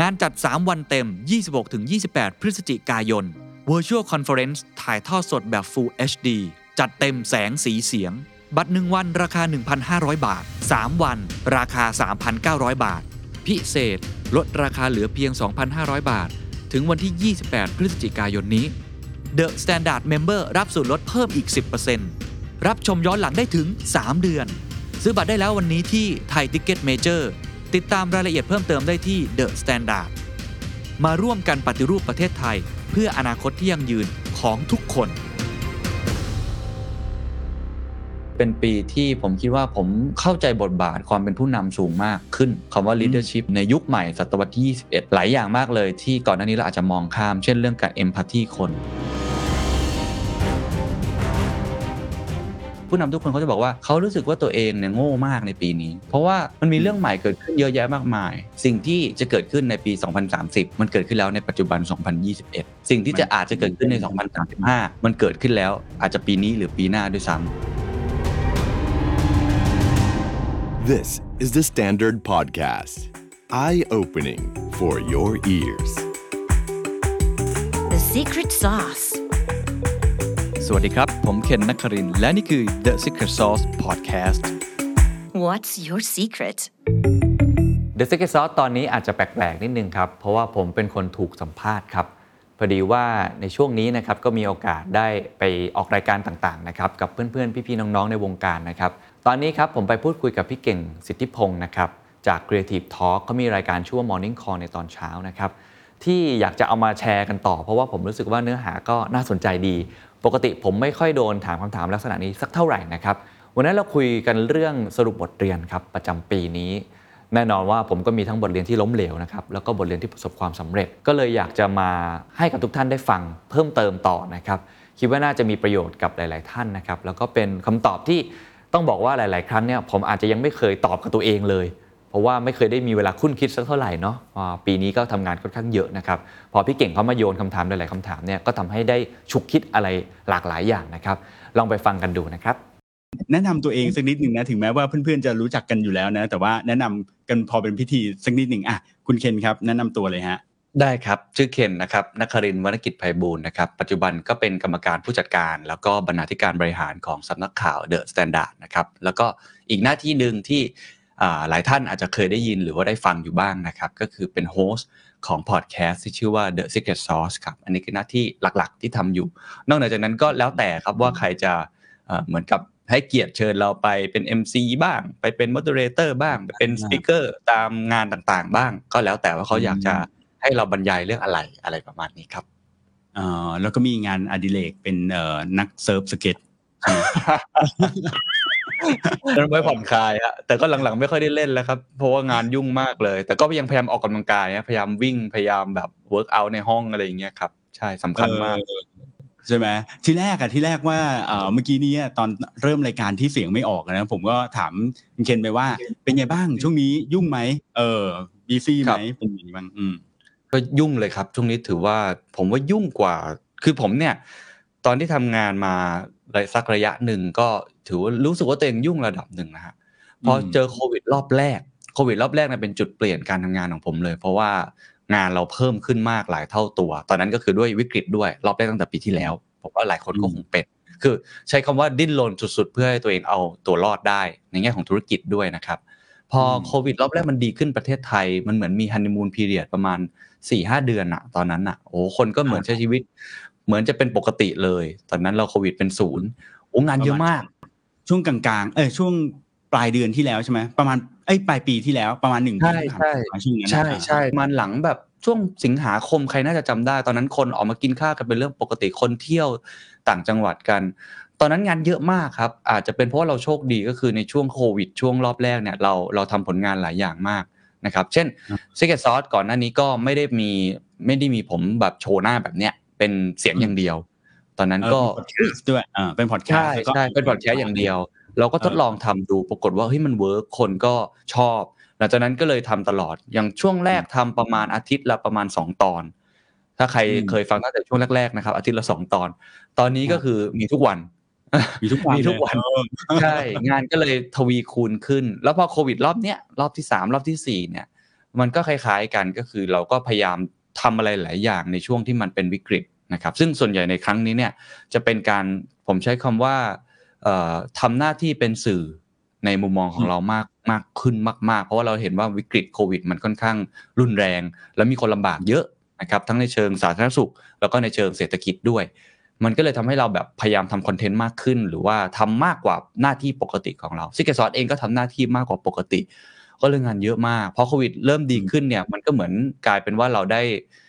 งานจัด 3 วันเต็ม 26-28 พฤศจิกายน Virtual Conference ถ่ายทอดสดแบบ Full HD จัดเต็มแสงสีเสียง บัตร 1 วันราคา 1,500 บาท 3 วัน ราคา 3,900 บาท พิเศษ ลดราคาเหลือเพียง 2,500 บาท ถึงวันที่ 28 พฤศจิกายนนี้ The Standard Member รับส่วนลดเพิ่มอีก 10%รับชมย้อนหลังได้ถึง 3 เดือน ซื้อบัตรได้แล้ววันนี้ที่ไทยทิกเก็ตเมเจอร์ ติดตามรายละเอียดเพิ่มเติมได้ที่ The Standard มาร่วมกันปฏิรูปประเทศไทย เพื่ออนาคตที่ยั่งยืนของทุกคน เป็นปีที่ผมคิดว่าผมเข้าใจบทบาทความเป็นผู้นำสูงมากขึ้นคำว่า leadership ในยุคใหม่ศตวรรษที่ 21 หลายอย่างมากเลยที่ก่อนหน้านี้เราอาจจะมองข้าม เช่นเรื่องการ empathy คน ผู้นำทุกคนเขาจะบอกว่าเขารู้สึกว่าตัวเองเนี่ยโง่มากในปีนี้ เพราะว่ามันมีเรื่องใหม่เกิดขึ้นเยอะแยะมากมาย สิ่งที่จะเกิดขึ้นในปี 2030 มันเกิดขึ้นแล้วในปัจจุบัน 2021 สิ่งที่จะอาจจะเกิดขึ้นใน 2035 มันเกิดขึ้นแล้วอาจจะปีนี้หรือปีหน้าด้วยซ้ำ This is the Standard Podcast. Eye opening for your ears. The secret sauce. สวัสดีครับ ผมเคนนักครินทร์และนี่คือ The Secret Sauce Podcast What's your secret? The Secret Sauce ตอนนี้อาจจะแปลกๆนิดนึงครับ เพราะว่าผมเป็นคนถูกสัมภาษณ์ครับ พอดีว่าในช่วงนี้นะครับก็มีโอกาสได้ไปออกรายการต่างๆนะครับกับเพื่อนๆ พี่ๆ น้องๆ ในวงการนะครับ ตอนนี้ครับผมไปพูดคุยกับพี่เก่งสิทธิพงศ์นะครับจาก Creative Talk เขามีรายการชื่อว่า Morning Call ในตอนเช้านะครับที่อยากจะเอามาแชร์กันต่อ เพราะว่าผมรู้สึกว่าเนื้อหาก็น่าสนใจดี ปกติผมไม่ค่อยโดนถามคำถามลักษณะนี้สักเท่าไหร่นะครับวันนั้นเราคุยกันเรื่องสรุปบทเรียนครับประจำปีนี้ แน่นอนว่าผมก็มีทั้งบทเรียนที่ล้มเหลวนะครับแล้วก็บทเรียนที่ประสบความสำเร็จ ก็เลยอยากจะมาให้กับทุกท่านได้ฟังเพิ่มเติมต่อนะครับคิดว่าน่าจะมีประโยชน์กับหลาย ๆ ท่านนะครับแล้วก็เป็นคำตอบที่ต้องบอกว่าหลาย ๆ ครั้งเนี่ยผมอาจจะยังไม่เคยตอบกับตัวเองเลย ราะว่าไม่เคยได้มีเวลาครุ่นคิดสักเท่าไหร่เนาะอ่าปีนี้ก็ทำงานค่อนข้างเยอะนะครับ พอพี่เก่งเขามาโยนคำถามหลายๆคำถามเนี่ยก็ทำให้ได้ฉุกคิดอะไรหลากหลายอย่างนะครับ ลองไปฟังกันดูนะครับ แนะนำตัวเองสักนิดหนึ่งนะถึงแม้ว่าเพื่อนๆจะรู้จักกันอยู่แล้วนะ แต่ว่าแนะนำกันพอเป็นพิธีสักนิดหนึ่งอะคุณเคนครับ แนะนำตัวเลยฮะได้ครับ ชื่อเคนนะครับนครินทร์วรรณกิจไพบูลย์นะครับ ปัจจุบันก็เป็นกรรมการผู้จัดการ แล้วก็บรรณาธิการบริหารของสำนักข่าว The Standard นะครับแล้วก็อีกหน้าที่หนึ่งที่อ่า หลายท่านอาจจะเคยได้ยินหรือว่าได้ฟังอยู่บ้างนะครับ ก็คือเป็น host ของพอดแคสต์ที่ชื่อว่า The Secret Sauce ครับ อันนี้คือหน้าที่หลักๆที่ทำอยู่ นอกเหนือจากนั้นก็แล้วแต่ครับว่าใครจะเอ่อเหมือนกับให้เกียรติเชิญเราไปเป็น MC บ้าง ไปเป็น Moderator บ้าง ไปเป็น speaker ตามงานต่างๆ บ้าง ก็แล้วแต่ว่าเขาอยากจะให้เราบรรยายเรื่องอะไรอะไรประมาณนี้ครับเอ่อแล้วก็มีงานอดิเรกเป็นเอ่อนักเซิร์ฟสเก็ต นั้นไว้ผ่อนคลายฮะแต่ก็หลังๆไม่ค่อยได้เล่นแล้วครับ เพราะว่างานยุ่งมากเลย แต่ก็ยังพยายามออกกำลังกายนะพยายามวิ่งพยายามแบบ workout ในห้องอะไรอย่างเงี้ยครับ ใช่สำคัญมากเออใช่ไหมที่แรกอะที่แรกว่าเอ่อเมื่อกี้นี้ตอนเริ่มรายการที่เสียงไม่ออกนะผมก็ถามคุณเคนไปว่า เป็นไงบ้างช่วงนี้ยุ่งไหมเออ busy ไหมเป็นยังไงบ้างอืมก็ยุ่งเลยครับ ช่วงนี้ถือว่าผมว่ายุ่งกว่า คือผมเนี่ย ตอนที่ทำงานมาสักระยะหนึ่งก็ ถือว่ารู้สึกว่าตัวเองยุ่งระดับหนึ่งนะฮะพอเจอโควิดรอบแรกโควิดรอบแรกเนี่ยเป็นจุดเปลี่ยนการทำงานของผมเลย เพราะว่างานเราเพิ่มขึ้นมากหลายเท่าตัว ตอนนั้นก็คือด้วยวิกฤตด้วย รอบแรกตั้งแต่ปีที่แล้วผมว่าหลายคนก็คงเป็น คือใช้คำว่าดิ้นรนสุดๆ เพื่อให้ตัวเองเอาตัวรอดได้ ในแง่ของธุรกิจด้วยนะครับ พอโควิดรอบแรกมันดีขึ้นประเทศไทย มันเหมือนมีฮันนีมูนพีเรียดประมาณ4ี่ห้าเดือนอะตอนนั้นอะโอ้คนก็เหมือนใช้ชีวิต เหมือนจะเป็นปกติเลย ตอนนั้นเราโควิดเป็นศูนย์โอ้งานเยอะมาก ช่วงกลางๆ เออช่วงปลายเดือนที่แล้วใช่ไหมประมาณไอ้ปลายปีที่แล้วประมาณหนึ่งปีใช่ที่ผ่านใช่มาช่วงนั้นใช่นะใช่มันหลังแบบช่วงสิงหาคมใครน่าจะจำได้ ตอนนั้นคนออกมากินข้าวกันเป็นเรื่องปกติคนเที่ยวต่างจังหวัดกัน ตอนนั้นงานเยอะมากครับ อาจจะเป็นเพราะว่าเราโชคดีก็คือในช่วงโควิด ช่วงรอบแรกเนี่ยเราเราทำผลงานหลายอย่างมากนะครับเช่น Secret Sauce ก่อนหน้านี้ก็ไม่ได้มีไม่ได้มีผมแบบโชว์หน้าแบบเนี้ยเป็นเสียงอย่างเดียว ตอนนั้นเออก็เป็น podcast ด้วยอ่าเป็นพอดแคสใช่แล้วก็ใช่เป็นพอดแคสต์อย่างเดียว เราก็ทดลองทำดูปรากฏว่าเฮ้ยมัน work คนก็ชอบ หลังจากนั้นก็เลยทำตลอดอย่างช่วงแรกทำประมาณอาทิตย์ละประมาณสองตอน ถ้าใครอืมเคยฟังตั้งแต่ช่วงแรกๆนะครับ อาทิตย์ละสองตอน ตอนนี้ก็คือมีทุกวันมีทุกวันมีทุกวันเลยใช่งานก็เลยทวีคูณขึ้น แล้วพอโควิดรอบเนี้ยรอบที่สามรอบที่สี่เนี่ย มันก็คล้ายๆกันก็คือเราก็พยายามทำอะไรหลายอย่างในช่วงที่มันเป็นวิกฤต นะครับซึ่งส่วนใหญ่ในครั้งนี้เนี่ยจะเป็นการผมใช้คำว่าเอ่อทำหน้าที่เป็นสื่อในมุมมองของเรามากมากขึ้นมาก ๆ เพราะว่าเราเห็นว่าวิกฤตโควิด มันค่อนข้างรุนแรง แล้วมีคนลำบากเยอะนะครับทั้งในเชิงสาธารณสุข แล้วก็ในเชิงเศรษฐกิจด้วย มันก็เลยทำให้เราแบบพยายามทำคอนเทนต์มากขึ้น หรือว่าทำมากกว่าหน้าที่ปกติของเราซิกเกซอสเองก็ทำหน้าที่มากกว่าปกติ ก็เลยงานเยอะมากพอโควิดเริ่มดีขึ้นเนี่ยมันก็เหมือนกลายเป็นว่าเราได้อ่า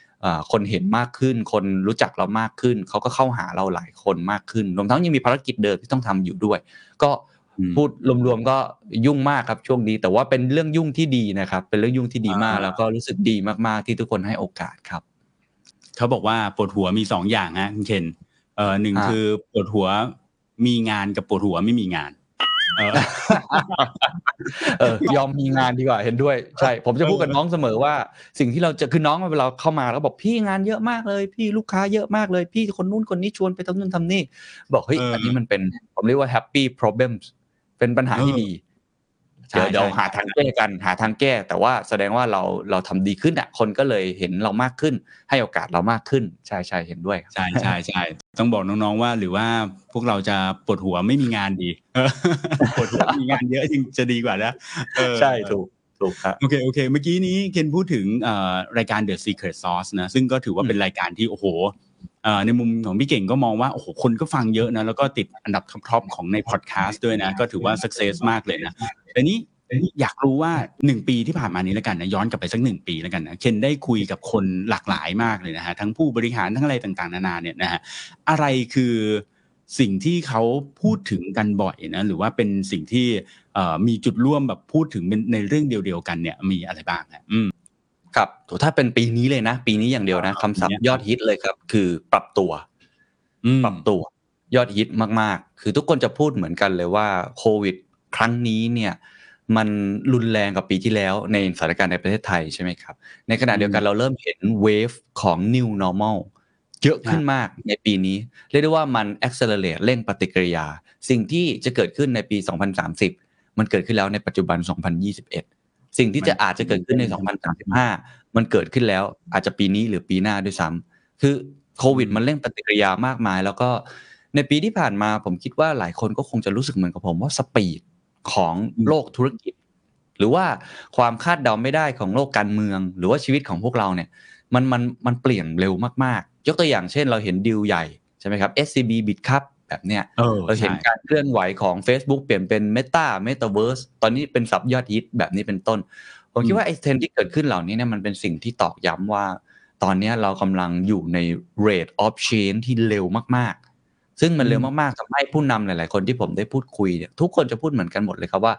คนเห็นมากขึ้น คนรู้จักเรามากขึ้น เขาก็เข้าหาเราหลายคนมากขึ้น รวมทั้งยังมีภารกิจเดิมที่ต้องทำอยู่ด้วย ก็อืมพูดรวมๆก็ยุ่งมากครับช่วงนี้ แต่ว่าเป็นเรื่องยุ่งที่ดีนะครับ เป็นเรื่องยุ่งที่ดีมากอ่าแล้วก็รู้สึกดีมากๆที่ทุกคนให้โอกาสครับ เขาบอกว่าปวดหัวมีสองอย่างฮะคุณเคนเอ่อหนึ่งอ่าคือปวดหัวมีงานกับปวดหัวไม่มีงาน เออเออยอมมีงานดีกว่าเห็นด้วย ใช่ ผมจะพูดกับน้องเสมอว่า สิ่งที่เราจะคือน้องเวลาเข้ามาแล้วบอกพี่งานเยอะมากเลย พี่ลูกค้าเยอะมากเลย พี่คนนู้นคนนี้ชวนไปทำนู่นทำนี่ บอกเฮ้ยเอออัอันนี้มันเป็น ผมเรียกว่า happy problems เป็นปัญหาที่เออดีใช่ เดี๋ยวเดี๋ยวใช่หาทางแก้กันหาทางแก้ แต่ว่าแสดงว่าเราเราทำดีขึ้นอะคนก็เลยเห็นเรามากขึ้น ให้โอกาสเรามากขึ้นใช่ใช่เห็นด้วยครับใช่ใช่ใช่ต้องบอกน้องๆว่าหรือว่าพวกเราจะปวดหัวไม่มีงานดีเออปวดหัวมีงานเยอะจริงจะดีกว่านะเออใช่ถูกถูกครับโอเคโอเค เมื่อกี้นี้เคนพูดถึงเอ่อรายการ The Secret Sauce นะซึ่งก็ถือว่าเป็นรายการที่โอ้โหเอ่อ ในมุมของพี่เก่งก็มองว่าโอ้โหคนก็ฟังเยอะนะแล้วก็ติดอันดับtop ๆของในพอดแคสต์ด้วยนะ ก็ถือว่า success มากเลยนะแต่นี้อยากรู้ว่าหนึ่งปีที่ผ่านมานี้แล้วกันนะย้อนกลับไปสักหนึ่งปีแล้วกันนะเคนได้คุยกับคนหลากหลายมากเลยนะฮะทั้งผู้บริหารทั้งอะไรต่างๆ นานาเนี่ยนะฮะอะไรคือสิ่งที่เขาพูดถึงกันบ่อยนะหรือว่าเป็นสิ่งที่เอ่อมีจุดร่วมแบบพูดถึงเป็นในเรื่องเดียวๆกันเนี่ยมีอะไรบ้างฮะอืม ครับโถถ้าเป็นปีนี้เลยนะ ปีนี้อย่างเดียวนะอ่าคำศัพท์ปีท์เนี้ยยอดฮิตเลยครับ คือปรับตัวอืมปรับตัวยอดฮิตมากๆ คือทุกคนจะพูดเหมือนกันเลยว่าโควิด ครั้งนี้เนี่ย มันรุนแรงกว่าปีที่แล้วในสถานการณ์ในประเทศไทยใช่ไหมครับ ในขณะเดียวกันเราเริ่มเห็นเวฟของ new normal เยอะขึ้นมากในปีนี้ เรียกได้ว่ามัน accelerate เร่งปฏิกิริยา สิ่งที่จะเกิดขึ้นในปี 2030 มันเกิดขึ้นแล้วในปัจจุบัน 2021 สิ่งที่จะอาจจะเกิดขึ้นใน 2035 มันเกิดขึ้นแล้วอาจจะปีนี้หรือปีหน้าด้วยซ้ำคือโควิดมันเร่งปฏิกิริยามากมาย แล้วก็ในปีที่ผ่านมาผมคิดว่าหลายคนก็คงจะรู้สึกเหมือนกับผมว่าสปีดของโลกธุรกิจ หรือว่าความคาดเดาไม่ได้ของโลกการเมือง หรือว่าชีวิตของพวกเราเนี่ยมันมันมันเปลี่ยนเร็วมากๆ ยกตัวอย่างเช่น เราเห็นดีลใหญ่ใช่ไหมครับ SCB Bitcup แบบเนี้ยเออเราเห็นใช่การเคลื่อนไหวของ Facebook เปลี่ยนเป็น Meta Metaverse ตอนนี้เป็นสับยอดฮิตแบบนี้เป็นต้น ผมคิดว่าไอ้เทรนด์ที่เกิดขึ้นเหล่านี้เนี่ยมันเป็นสิ่งที่ตอกย้ำว่า ตอนเนี้ยเรากำลังอยู่ใน rate of change ที่เร็วมากๆ ซึ่งมันเร็วมากๆทำให้ผู้นำหลาย ๆ คนที่ผมได้พูดคุยเนี่ยทุกคนจะพูดเหมือนกันหมดเลยครับว่า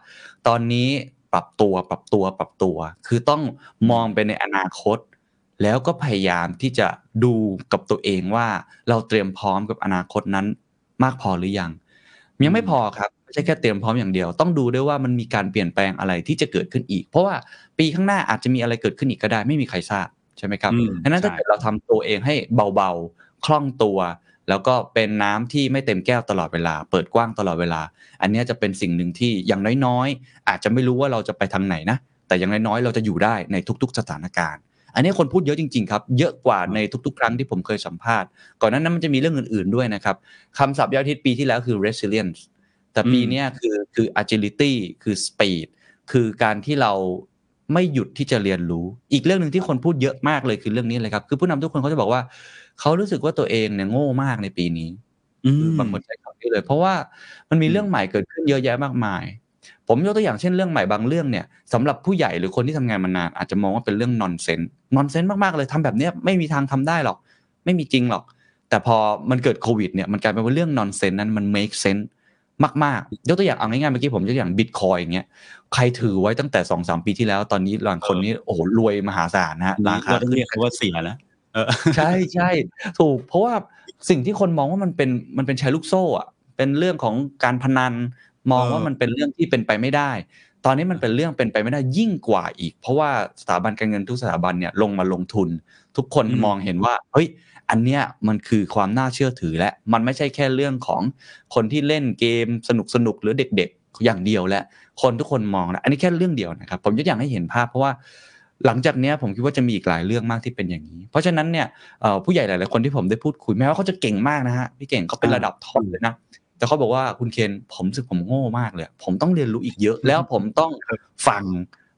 ตอนนี้ปรับตัวปรับตัวปรับตัว คือต้องมองไปในอนาคตแล้วก็พยายามที่จะดูกับตัวเองว่าเราเตรียมพร้อมกับอนาคตนั้น มากพอหรือยังยังไม่พอครับไม่ใช่แค่เตรียมพร้อมอย่างเดียว ต้องดูด้วยว่ามันมีการเปลี่ยนแปลงอะไรที่จะเกิดขึ้นอีก เพราะว่าปีข้างหน้าอาจจะมีอะไรเกิดขึ้นอีกก็ได้ไม่มีใครทราบใช่ไหมครับอืมดังนั้นถ้าใช่เกิดเราทำตัวเองให้เบาๆคล่องตัว แล้วก็เป็นน้ำที่ไม่เต็มแก้วตลอดเวลา เปิดกว้างตลอดเวลา อันเนี้ยจะเป็นสิ่งหนึ่งที่อย่างน้อยๆ อาจจะไม่รู้ว่าเราจะไปทางไหนนะแต่อย่างน้อยๆ เราจะอยู่ได้ในทุก ๆ สถานการณ์ อันนี้คนพูดเยอะจริงๆครับ เยอะกว่าในทุกๆ ครั้งที่ผมเคยสัมภาษณ์ ก่อนหนานั้นมันจะมีเรื่องอื่น ๆด้วยนะครับคำศัพท์ยอดฮิตปีที่แล้วคือ resilience แต่ปีเนี้ยคือคือ agility คือ speed คือการที่เราไม่หยุดที่จะเรียนรู้ อีกเรื่องหนึ่งที่คนพูดเยอะมากเลยคือเรื่องนี้เลยครับ คือผู้นำทุกคนเขาจะบอกว่า เขารู้สึกว่าตัวเองเนี่ยโง่มากในปีนี้อืคืมอบางคนใช้คำนี้เลย เพราะว่ามันมีเรื่องใหม่เกิดขึ้นเยอะแยะมากมาย ผมยกตัวอย่างเช่นเรื่องใหม่บางเรื่องเนี่ยสำหรับผู้ใหญ่หรือคนที่ทำงานมานานอาจจะมองว่าเป็นเรื่องนอนเซนส์นอนเซนส์มากๆเลยทำแบบเนี้ยไม่มีทางทำได้หรอก ไม่มีจริงหรอก แต่พอมันเกิดโควิดเนี่ยมันกลายเป็นว่าเรื่องนอนเซนส์นั้นมัน make sense มากๆ ยกตัวอย่างเอาง่ายๆเมื่อกี้ผมยกตัวอย่างบิตคอยอย่างเงี้ยใครถือไว้ตั้งแต่สองสามปีที่แล้วตอนนี้หลายคนนี้โอ้โหรวยมหาศาลนะฮะราคาเราต้องเรียกเขาว่าเสียแล้วเออใช่ใช่ถูกเพราะว่าสิ่งที่คนมองว่ามันเป็นมันเป็นแชร์ลูกโซ่อะเป็นเรื่องของการพนัน มองเออว่ามันเป็นเรื่องที่เป็นไปไม่ได้ ตอนนี้มันเป็นเรื่องเป็นไปไม่ได้ยิ่งกว่าอีก เพราะว่าสถาบันการเงินทุกสถาบันเนี่ยลงมาลงทุน ทุกคนอืมมองเห็นว่าเฮ้ยอันเนี้ยมันคือความน่าเชื่อถือและมันไม่ใช่แค่เรื่องของคนที่เล่นเกมสนุกสนุกๆหรือเด็กๆ อย่างเดียวและ คนทุกคนมองนะอันนี้แค่เรื่องเดียวนะครับ ผมยกอย่างให้เห็นภาพเพราะว่าหลังจากเนี้ยผมคิดว่าจะมีอีกหลายเรื่องมากที่เป็นอย่างนี้ เพราะฉะนั้นเนี่ยเอ่อผู้ใหญ่หลาย ๆ คนที่ผมได้พูดคุยแม้ว่าเขาจะเก่งมากนะฮะพี่เก่งเขาเป็นอ่าระดับท็อปเลยนะ แต่เขาบอกว่าคุณเคนผมรู้สึกผมโง่มากเลย ผมต้องเรียนรู้อีกเยอะ แล้วผมต้องฟัง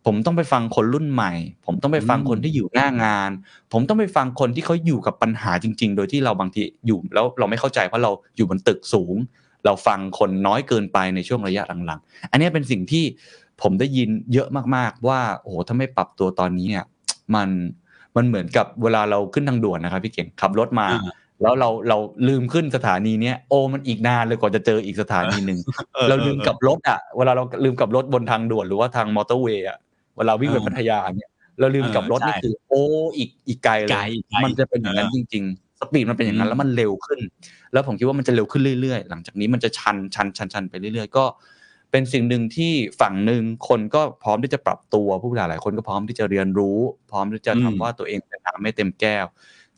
ผมต้องไปฟังคนรุ่นใหม่ ผมต้องไปฟังอืมคนที่อยู่หน้างาน ผมต้องไปฟังคนที่เขาอยู่กับปัญหาจริง ๆ โดยที่เราบางทีอยู่แล้วเราไม่เข้าใจเพราะเราอยู่บนตึกสูง เราฟังคนน้อยเกินไปในช่วงระยะหลังๆ อันเนี้ยเป็นสิ่งที่ผมได้ยินเยอะมากๆว่าโอ้โหถ้าไม่ปรับตัวตอนนี้เนี่ย มันมันเหมือนกับเวลาเราขึ้นทางด่วนนะครับพี่เก่งขับรถมาอ่า แล้วเราเราลืมขึ้นสถานีเนี้ยโอ้มันอีกนานเลยกว่าจะเจออีกสถานีหนึ่งออเราลืมออกับรถอะเวลาเราลืมกับรถบนทางด่วนหรือว่าทางมอเตอร์เวย์อะเวลาวิ่งไปเออพัทยาเนี่ยเราลืมกับรถเออนี่ใช่คือ โอ้อีกอีกไกลเลไกลยไกลมันจะเป็นอย่างนั้นเอจอริง ๆ สปีดมันเป็นอย่างนั้อืนมแล้วมันเร็วขึ้น แล้วผมคิดว่ามันจะเร็วขึ้นเรื่อยๆ หลังจากนี้มันจะชันชันชันชันไปเรื่อยๆ ก็ เป็นสิ่งหนึ่งที่ฝั่งหนึ่งคนก็พร้อมที่จะปรับตัวผู้บริหารหลายคนก็พร้อมที่จะเรียนรู้ พร้อมที่จะอืมทำว่าตัวเองเป็นน้ำไม่เต็มแก้ว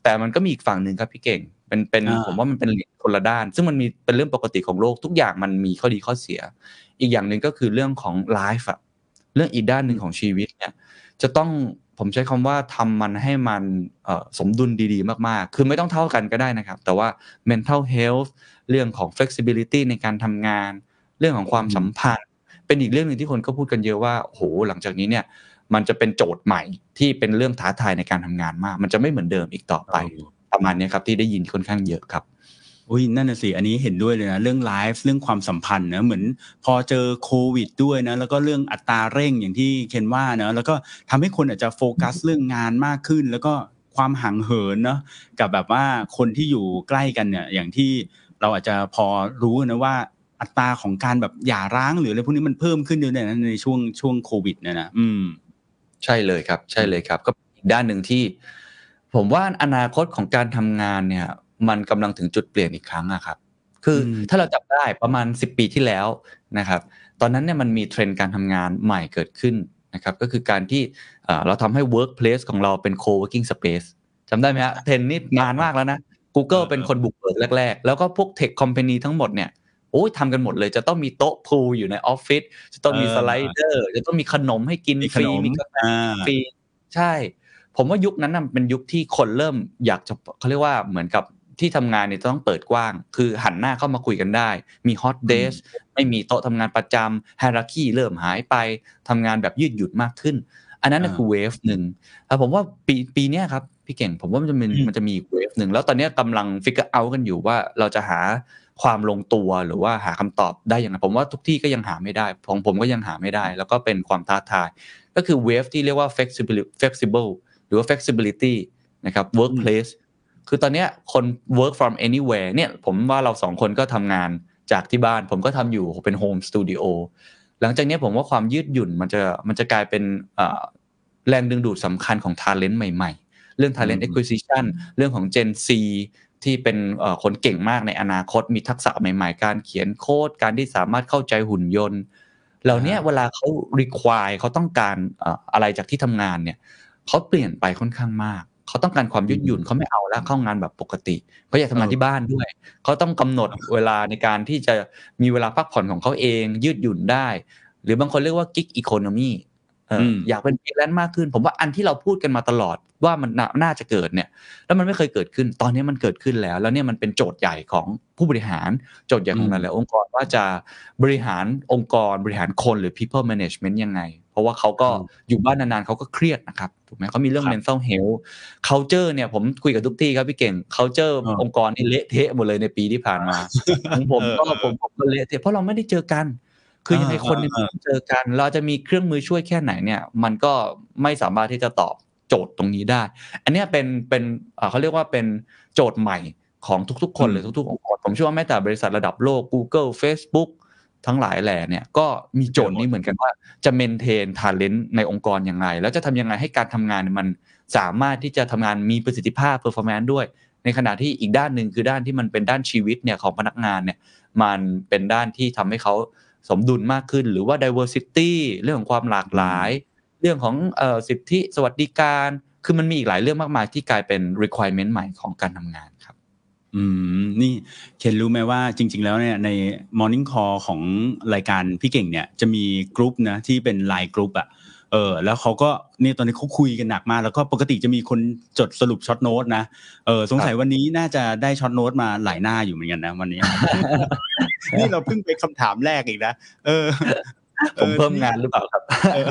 แต่มันก็มีอีกฝั่งหนึ่งครับพี่เก่ง เป็นเป็นอ่าผมว่ามันเป็นเหรียญคนละด้าน ซึ่งมันมีเป็นเรื่องปกติของโลกทุกอย่างมันมีข้อดีข้อเสีย อีกอย่างหนึ่งก็คือเรื่องของไลฟ์อะเรื่องอีกด้านหนึ่งของชีวิตเนี่ย จะต้องผมใช้คำว่าทำมันให้มันเอ่อสมดุลดีๆ มากๆ คือไม่ต้องเท่ากันก็ได้นะครับ แต่ว่า mental health เรื่องของ flexibility ในการทำงาน เรื่องของความสัมพันธ์ เป็นอีกเรื่องหนึ่งที่คนก็พูดกันเยอะว่าโอ้โหหลังจากนี้เนี่ย มันจะเป็นโจทย์ใหม่ที่เป็นเรื่องท้าทายในการทำงานมาก มันจะไม่เหมือนเดิมอีกต่อไป ประมาณเนี้ยครับที่ได้ยินค่อนข้างเยอะครับอุ้ยนั่นน่ะสิอันนี้เห็นด้วยเลยนะเรื่องไลฟ์เรื่องความสัมพันธ์นะเหมือนพอเจอโควิดด้วยนะแล้วก็เรื่องอัตราเร่งอย่างที่เคนว่านะแล้วก็ทำให้คนอาจจะโฟกัสเรื่องงานมากขึ้น แล้วก็ความห่างเหินเนาะกับแบบว่าคนที่อยู่ใกล้กันเนี่ยอย่างที่เราอาจจะพอรู้นะว่าอัตราของการแบบหย่าร้างหรืออะไรพวกนี้มันเพิ่มขึ้นด้วยนะในช่วงช่วงโควิดเนี่ยนะอืม ใช่เลยครับ ใช่เลยครับ ก็อีกด้านหนึ่งที่ ผมว่าอนาคตของการทำงานเนี่ย มันกำลังถึงจุดเปลี่ยนอีกครั้งอะครับ คืออมถ้าเราจับได้ประมาณ 10 ปีที่แล้วนะครับ ตอนนั้นเนี่ยมันมีเทรนด์การทำงานใหม่เกิดขึ้นนะครับ ก็คือการที่เอ่อเราทำให้ workplace ของเราเป็น co-working space จำได้ไหมฮะเทรนด์นี่นานมากแล้วนะ Google เออเป็นคนบุกเบิกแรก ๆ แล้วก็พวก tech company ทั้งหมดเนี่ย โอ้ยทำกันหมดเลย จะต้องมีโต๊ะ pool อยู่ในออฟฟิศจะต้องมี slider จะต้องมีขนมให้กินมีฟรีขนมมีกาแฟอ่าฟรีใช่ ผมว่ายุคนั้นน่ะเป็นยุคที่คนเริ่มอยากจะเขาเรียกว่าเหมือนกับที่ทำงานเนี่ยจะต้องเปิดกว้าง คือหันหน้าเข้ามาคุยกันได้ มี hot desk ไม่มีโต๊ะทำงานประจำ hierarchy เริ่มหายไปทำงานแบบยืดหยุ่นมากขึ้น อันนั้นน่ะอ่าคือ wave หนึ่งแต่ผมว่าปีปีเนี้ยครับ พี่เก่งผมว่ามันจะมีอืมมันจะมีอีก wave หนึ่งแล้วตอนเนี้ยกำลัง figure out กันอยู่ว่าเราจะหา ความลงตัวหรือว่าหาคำตอบได้ยังไงผมว่าทุกที่ก็ยังหาไม่ได้ของผมก็ยังหาไม่ได้ แล้วก็เป็นความท้าทาย ก็คือเวฟที่เรียกว่า flexible flexible หรือว่า flexibility นะครับ workplace คือตอนเนี้ยคน work from anywhere เนี่ยผมว่าเราสองคนก็ทำงานจากที่บ้าน ผมก็ทำอยู่เป็น home studio หลังจากเนี้ยผมว่าความยืดหยุ่นมันจะมันจะกลายเป็นเอ่อแรงดึงดูดสำคัญของ talent ใหม่ ๆ เรื่อง talent อืม acquisition เรื่องของ Gen Z ที่เป็นเอ่อคนเก่งมากในอนาคตมีทักษะใหม่ ๆ การเขียนโค้ดการที่สามารถเข้าใจหุ่นยนต์ เหล่าเนี้ยเวลาเขา require เขาต้องการเอ่ออะไรจากที่ทำงานเนี่ยเขาเปลี่ยนไปค่อนข้างมากเขาต้องการความยืดหยุ่นเขาไม่เอาแล้วเข้างานแบบปกติเขาอยากทำงานที่บ้านด้วยเขาต้องกำหนดเวลาในการที่จะมีเวลาพักผ่อนของเขาเองยืดหยุ่นได้ หรือบางคนเรียกว่า gig economy เอออมอยากเป็นฟรีแลนซ์มากขึ้น ผมว่าอันที่เราพูดกันมาตลอดว่ามันน่าน่าจะเกิดเนี่ย แล้วมันไม่เคยเกิดขึ้น ตอนนี้มันเกิดขึ้นแล้ว แล้วเนี่ยมันเป็นโจทย์ใหญ่ของผู้บริหาร โจทย์ใหญ่ของหลายๆองค์กรว่าจะบริหารองค์กรบริหารคนหรือ people management ยังไง เพราะว่าเขาก็อยู่บ้านนานๆเขาก็เครียดนะครับถูกไหมเขามีเรื่องครับ mental health culture เนี่ยผมคุยกับทุกที่ครับพี่เก่ง culture อ่าองค์กรนี่เละเทะหมดเลยในปีที่ผ่านมาของผมก็เออผมผมก็เละเทะเพราะเราไม่ได้เจอกัน คือยังไงอ่าคนเนี่ยอ่าเจอกัน เราจะมีเครื่องมือช่วยแค่ไหนเนี่ย มันก็ไม่สามารถที่จะตอบโจทย์ตรงนี้ได้ อันเนี้ยเป็นเป็นเอ่อเขาเรียกว่าเป็นโจทย์ใหม่ของทุกๆ คนอืมหรือทุกๆองค์กรผมเชื่อว่าแม้แต่บริษัทระดับโลก Google Facebook ทั้งหลายแหล่เนี่ยก็มีโจทย์นี้เหมือนกันว่าจะเมนเทนทาเลนต์ในองค์กรยังไง แล้วจะทำยังไงให้การทำงานมันสามารถที่จะทำงานมีประสิทธิภาพ performance ด้วย ในขณะที่อีกด้านหนึ่งคือด้านที่มันเป็นด้านชีวิตเนี่ยของพนักงานเนี่ยมันเป็นด้านที่ทำให้เขา สมดุลมากขึ้น หรือว่า diversity เรื่องของความหลากหลาย เรื่องของออสิทธิสวัสดิการ คือมันมีอีกหลายเรื่องมากมายที่กลายเป็น requirement ใหม่ของการทำงานครับอืมนี่เคนรู้ไหมว่าจริง ๆ แล้วเนี่ยใน Morning Call ของรายการพี่เก่งเนี่ยจะมีกรุ๊ปนะที่เป็น LINE group อะเออแล้วเขาก็เนี่ยตอนนี้เขาคุยกันหนักมาก แล้วก็ปกติจะมีคนจดสรุป short note นะเออสงสัยวันนี้น่าจะได้ short note มาหลายหน้าอยู่เหมือนกันนะวันนี้ นี่เราเพิ่งไปคำถามแรกอีกนะเออผมเพิ่มงานหรือเปล่าครับเออ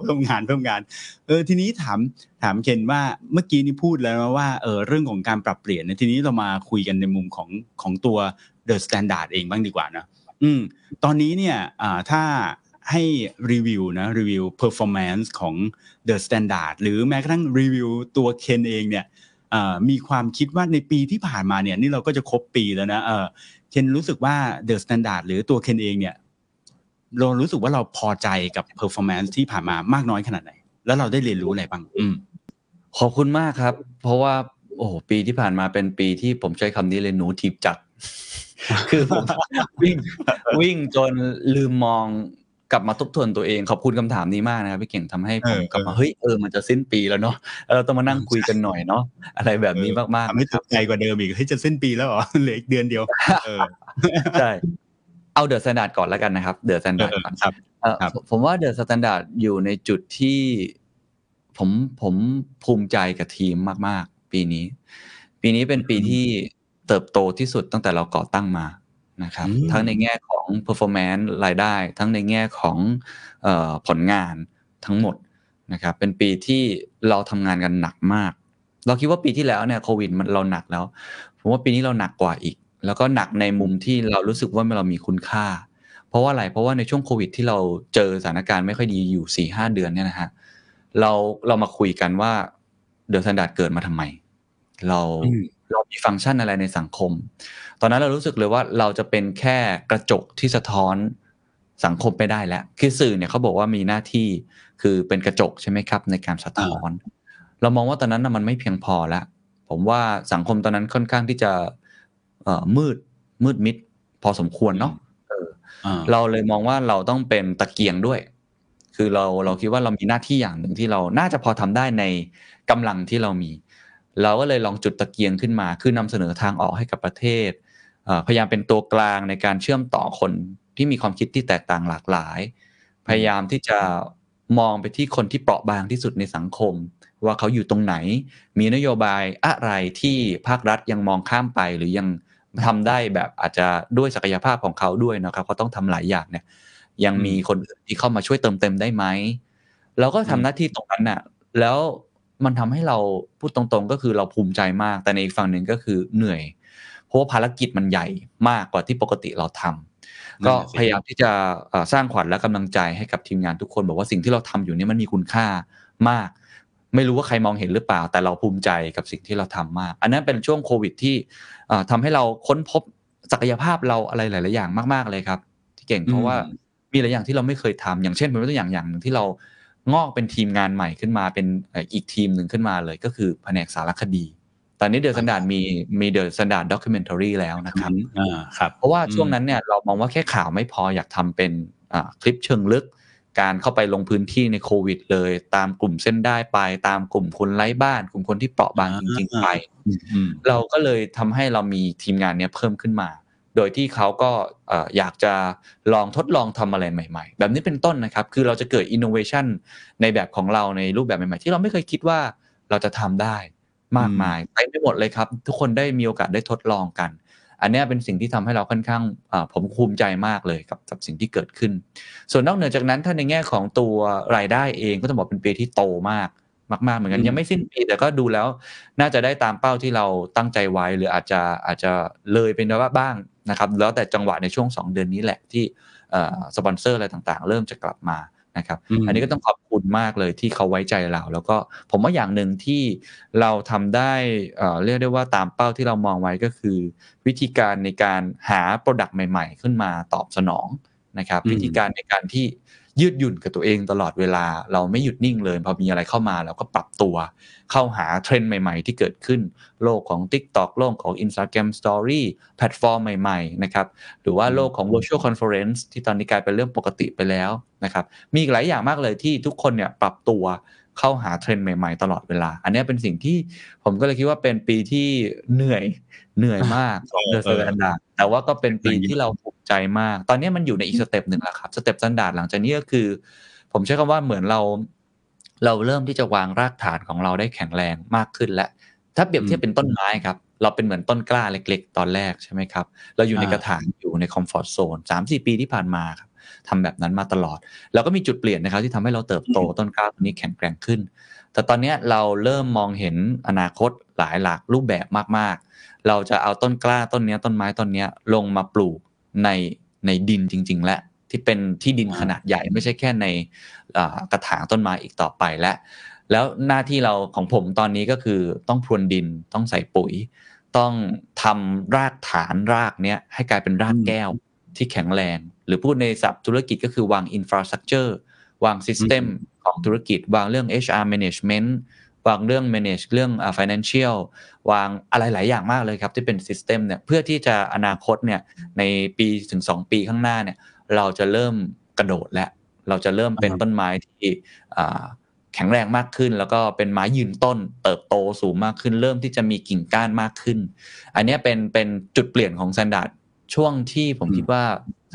เพิ่มงานเพิ่มงาน เออทีนี้ถามถามเคนว่าเมื่อกี้นี่พูดแล้วนะว่าเออเรื่องของการปรับเปลี่ยนเนี่ยทีนี้เรามาคุยกันในมุมของของตัว The Standard เองบ้างดีกว่านะอืมตอนนี้เนี่ยอ่าถ้าให้รีวิวนะรีวิว performance ของ The Standard หรือแม้กระทั่งรีวิวตัวเคนเองเนี่ยอ่ามีความคิดว่าในปีที่ผ่านมาเนี่ยนี่เราก็จะครบปีแล้วนะ เคนรู้สึกว่า THE STANDARD หรือตัวเคนเองเนี่ยเรารู้สึกว่าเราพอใจกับ performance ที่ผ่านมามากน้อยขนาดไหน แล้วเราได้เรียนรู้อะไรบ้าง อืมขอบคุณมากครับ เพราะว่า โอ้โหปีที่ผ่านมาเป็นปีที่ผมใช้คำนี้เลยหนูถีบจักร คือผมวิ่งวิ่งจนลืมมอง กลับมาทบทวนตัวเองขอบคุณคำถามนี้มากนะครับพี่เก่งทำให้ผมเออกลับมาเออเฮ้ยเออมันจะสิ้นปีแล้วเนาะแล้วเราต้องมานั่งคุยกันหน่อยเนาะอะไรแบบนี้มากๆทำให้นะครับตกใจกว่าเดิมอีกเฮ้ยจะสิ้นปีแล้วเหรอเหลืออีกเดือนเดียวเออใช่เอา THE STANDARD ก่อนแล้วกันนะครับ THE STANDARD เออก่อนครับเอ่อครับผมผมว่า THE STANDARD อยู่ในจุดที่ผมผมภูมิใจกับทีมมาก ๆ ปีนี้ ปีนี้เป็นปีที่เติบโตที่สุดตั้งแต่เราก่อตั้งมา นะครับอืมทั้งในแง่ของ performance รายได้ ทั้งในแง่ของเออผลงานทั้งหมดนะครับเป็นปีที่เราทำงานกันหนักมาก เราคิดว่าปีที่แล้วเนี่ยโควิดมันเราหนักแล้วผมว่าปีนี้เราหนักกว่าอีก แล้วก็หนักในมุมที่เรารู้สึกว่าเรามีคุณค่า เพราะว่าอะไรเพราะว่าในช่วงโควิด ที่เราเจอสถานการณ์ไม่ค่อยดีอยู่สี่ห้าเดือนเนี่ยนะฮะเราเรามาคุยกันว่า THE STANDARD เกิดมาทำไม เราอืมเรามีฟังก์ชันอะไรในสังคม ตอนนั้นเรารู้สึกเลยว่าเราจะเป็นแค่กระจกที่สะท้อนสังคมไม่ได้แล้ว คือสื่อเนี่ยเขาบอกว่ามีหน้าที่คือเป็นกระจกใช่ไหมครับ ในการสะท้อน เรามองว่าตอนนั้นนะมันไม่เพียงพอแล้ว ผมว่าสังคมตอนนั้นค่อนข้างที่จะเอ่อมืดมืดมิด พอสมควรเนาะเอออ่าเราเลยมองว่าเราต้องเป็นตะเกียงด้วย คือเราเราคิดว่าเรามีหน้าที่อย่างหนึ่งที่เราน่าจะพอทำได้ในกำลังที่เรามี เราก็เลยลองจุดตะเกียงขึ้นมา คือนำเสนอทางออกให้กับประเทศเอ่อ พยายามเป็นตัวกลางในการเชื่อมต่อคนที่มีความคิดที่แตกต่างหลากหลาย พยายามที่จะมองไปที่คนที่เปราะบางที่สุดในสังคม ว่าเขาอยู่ตรงไหน มีนโยบายอะไรที่ภาครัฐยังมองข้ามไปหรือยังทำได้แบบอาจจะด้วยศักยภาพของเขาด้วยนะครับเขาต้องทำหลายอย่างเนี่ย ยังมีคนอื่นที่เข้ามาช่วยเติมเต็มได้ไหมเราก็ทำหน้าที่ตรงนั้นน่ะ แล้วมันทำให้เราพูดตรงๆ ก็คือเราภูมิใจมาก แต่ในอีกฝั่งหนึ่งก็คือเหนื่อย เพราะว่าภารกิจมันใหญ่มากกว่าที่ปกติเราทำก็พยายามที่จะเอ่อสร้างขวัญและกำลังใจให้กับทีมงานทุกคน บอกว่าสิ่งที่เราทำอยู่เนี่ยมันมีคุณค่ามาก ไม่รู้ว่าใครมองเห็นหรือเปล่า แต่เราภูมิใจกับสิ่งที่เราทำมาก อันนั้นเป็นช่วงโควิดที่เอ่อทำให้เราค้นพบศักยภาพเราอะไรหลาย ๆ อย่างมาก ๆ เลยครับ ที่เก่งเพราะว่ามีหลายอย่างที่เราไม่เคยทำอย่างเช่นเป็นตัวอย่างอย่างหนึ่งที่เรางอกเป็นทีมงานใหม่ขึ้นมาเป็นเอ่ออีกทีมหนึ่งขึ้นมาเลยก็คือแผนกสารคดี ตอนนี้ THE STANDARD มีมี THE STANDARD Documentary แล้วนะครับอ่าครับเพราะว่าช่วงนั้นเนี่ยเรามองว่าแค่ข่าวไม่พออยากทำเป็นอ่าคลิปเชิงลึก การเข้าไปลงพื้นที่ในโควิด เลย ตามกลุ่มเส้นด้ายไป ตามกลุ่มคนไร้บ้าน กลุ่มคนที่เปราะบางจริงๆไปอืมเราก็เลยทำให้เรามีทีมงานเนี้ยเพิ่มขึ้นมา โดยที่เขาก็เอ่ออยากจะลองทดลองทำอะไรใหม่ ๆ แบบนี้เป็นต้นนะครับ คือเราจะเกิด innovation ในแบบของเราในรูปแบบใหม่ๆ ที่เราไม่เคยคิดว่าเราจะทำได้ มากมายเต็มไปหมดเลยครับ ทุกคนได้มีโอกาสได้ทดลองกัน อันเนี้ยเป็นสิ่งที่ทำให้เราค่อนข้างอ่าผมภูมิใจมากเลยกับกับสิ่งที่เกิดขึ้น ส่วนนอกเหนือจากนั้นถ้าในแง่ของตัวรายได้เองก็ต้องบอกเป็นปีที่โตมากมากๆเหมือนกันอืมยังไม่สิ้นปีแต่ก็ดูแล้ว น่าจะได้ตามเป้าที่เราตั้งใจไว้ หรืออาจจะอาจจะเลยไปว่าบ้างนะครับ แล้วแต่จังหวะในช่วง 2 เดือนนี้แหละที่เอ่อสปอนเซอร์อะไรต่างๆ เริ่มจะกลับมา นะครับมอันนี้ก็ต้องขอบคุณมากเลยที่เขาไว้ใจเรา แล้วก็ผมว่าอย่างหนึ่งที่เราทำได้เอ่อเรียกได้ว่าตามเป้าที่เรามองไว้ก็คือ วิธีการในการหา product ใหม่ ๆ ขึ้นมาตอบสนองนะครับอืมวิธีการในการที่ ยืดหยุ่นกับตัวเองตลอดเวลา เราไม่หยุดนิ่งเลย พอมีอะไรเข้ามาเราก็ปรับตัว เข้าหาเทรนด์ใหม่ ๆ ที่เกิดขึ้น โลกของ TikTok โลกของ Instagram Story แพลตฟอร์มใหม่ ๆ นะครับ หรือว่าโลกของ virtual conference ที่ตอนนี้กลายเป็นเรื่องปกติไปแล้วนะครับ มีอีกหลายอย่างมากเลยที่ทุกคนเนี่ยปรับตัว เข้าหาเทรนด์ใหม่ๆ ตลอดเวลา อันเนี้ยเป็นสิ่งที่ผมก็เลยคิดว่าเป็นปีที่เหนื่อยเหนื่อยมากของ THE STANDARD แต่ว่าก็เป็นปีที่เราภูมิใจมาก ตอนนี้มันอยู่ในอีก step หนึ่งแล้วครับ step STANDARD หลังจากนี้ก็คือ ผมใช้คำว่าเหมือนเรา เราเริ่มที่จะวางรากฐานของเราได้แข็งแรงมากขึ้นและถ้าเปรียบเทียบเป็นต้นไม้ครับเราเป็นเหมือนต้นกล้าเล็ก ๆ ตอนแรกใช่ไหมครับ เราอยู่ในอ่ากระถางอยู่ในคอมฟอร์ทโซนสามสี่ปีที่ผ่านมาครับ ทำแบบนั้นมาตลอด แล้วก็มีจุดเปลี่ยนนะครับที่ทำให้เราเติบโตต้นกล้าตัวนี้แข็งแกร่งขึ้น แต่ตอนเนี้ยเราเริ่มมองเห็นอนาคตหลายหลากรูปแบบมากๆ เราจะเอาต้นกล้าต้นเนี้ยต้นไม้ต้นเนี้ยลงมาปลูกในในดินจริง ๆ และที่เป็นที่ดินขนาดใหญ่ไม่ใช่แค่ในอ่ากระถางต้นไม้อีกต่อไปและ แล้วหน้าที่เราของผมตอนนี้ก็คือต้องพรวนดินต้องใส่ปุ๋ย ต้องทำรากฐานรากเนี้ยให้กลายเป็นรากอืมแก้ว ที่แข็งแรง หรือพูดในศัพท์ธุรกิจก็คือวาง infrastructure วาง system ของธุรกิจ วางเรื่อง HR management วางเรื่อง manage เรื่องอ่า financial วางอะไรหลายอย่างมากเลยครับที่เป็น system เนี่ยเพื่อที่จะอนาคตเนี่ยในปีถึง 2 ปีข้างหน้าเนี่ยเราจะเริ่มกระโดดและเราจะเริ่มเป็นอ่าต้นไม้ที่อ่าแข็งแรงมากขึ้น แล้วก็เป็นไม้ยืนต้น เติบโตสูงมากขึ้น เริ่มที่จะมีกิ่งก้านมากขึ้น อันเนี้ยเป็นเป็นจุดเปลี่ยนของ s ซนดาร์ด ช่วงที่ผมอืมคิดว่า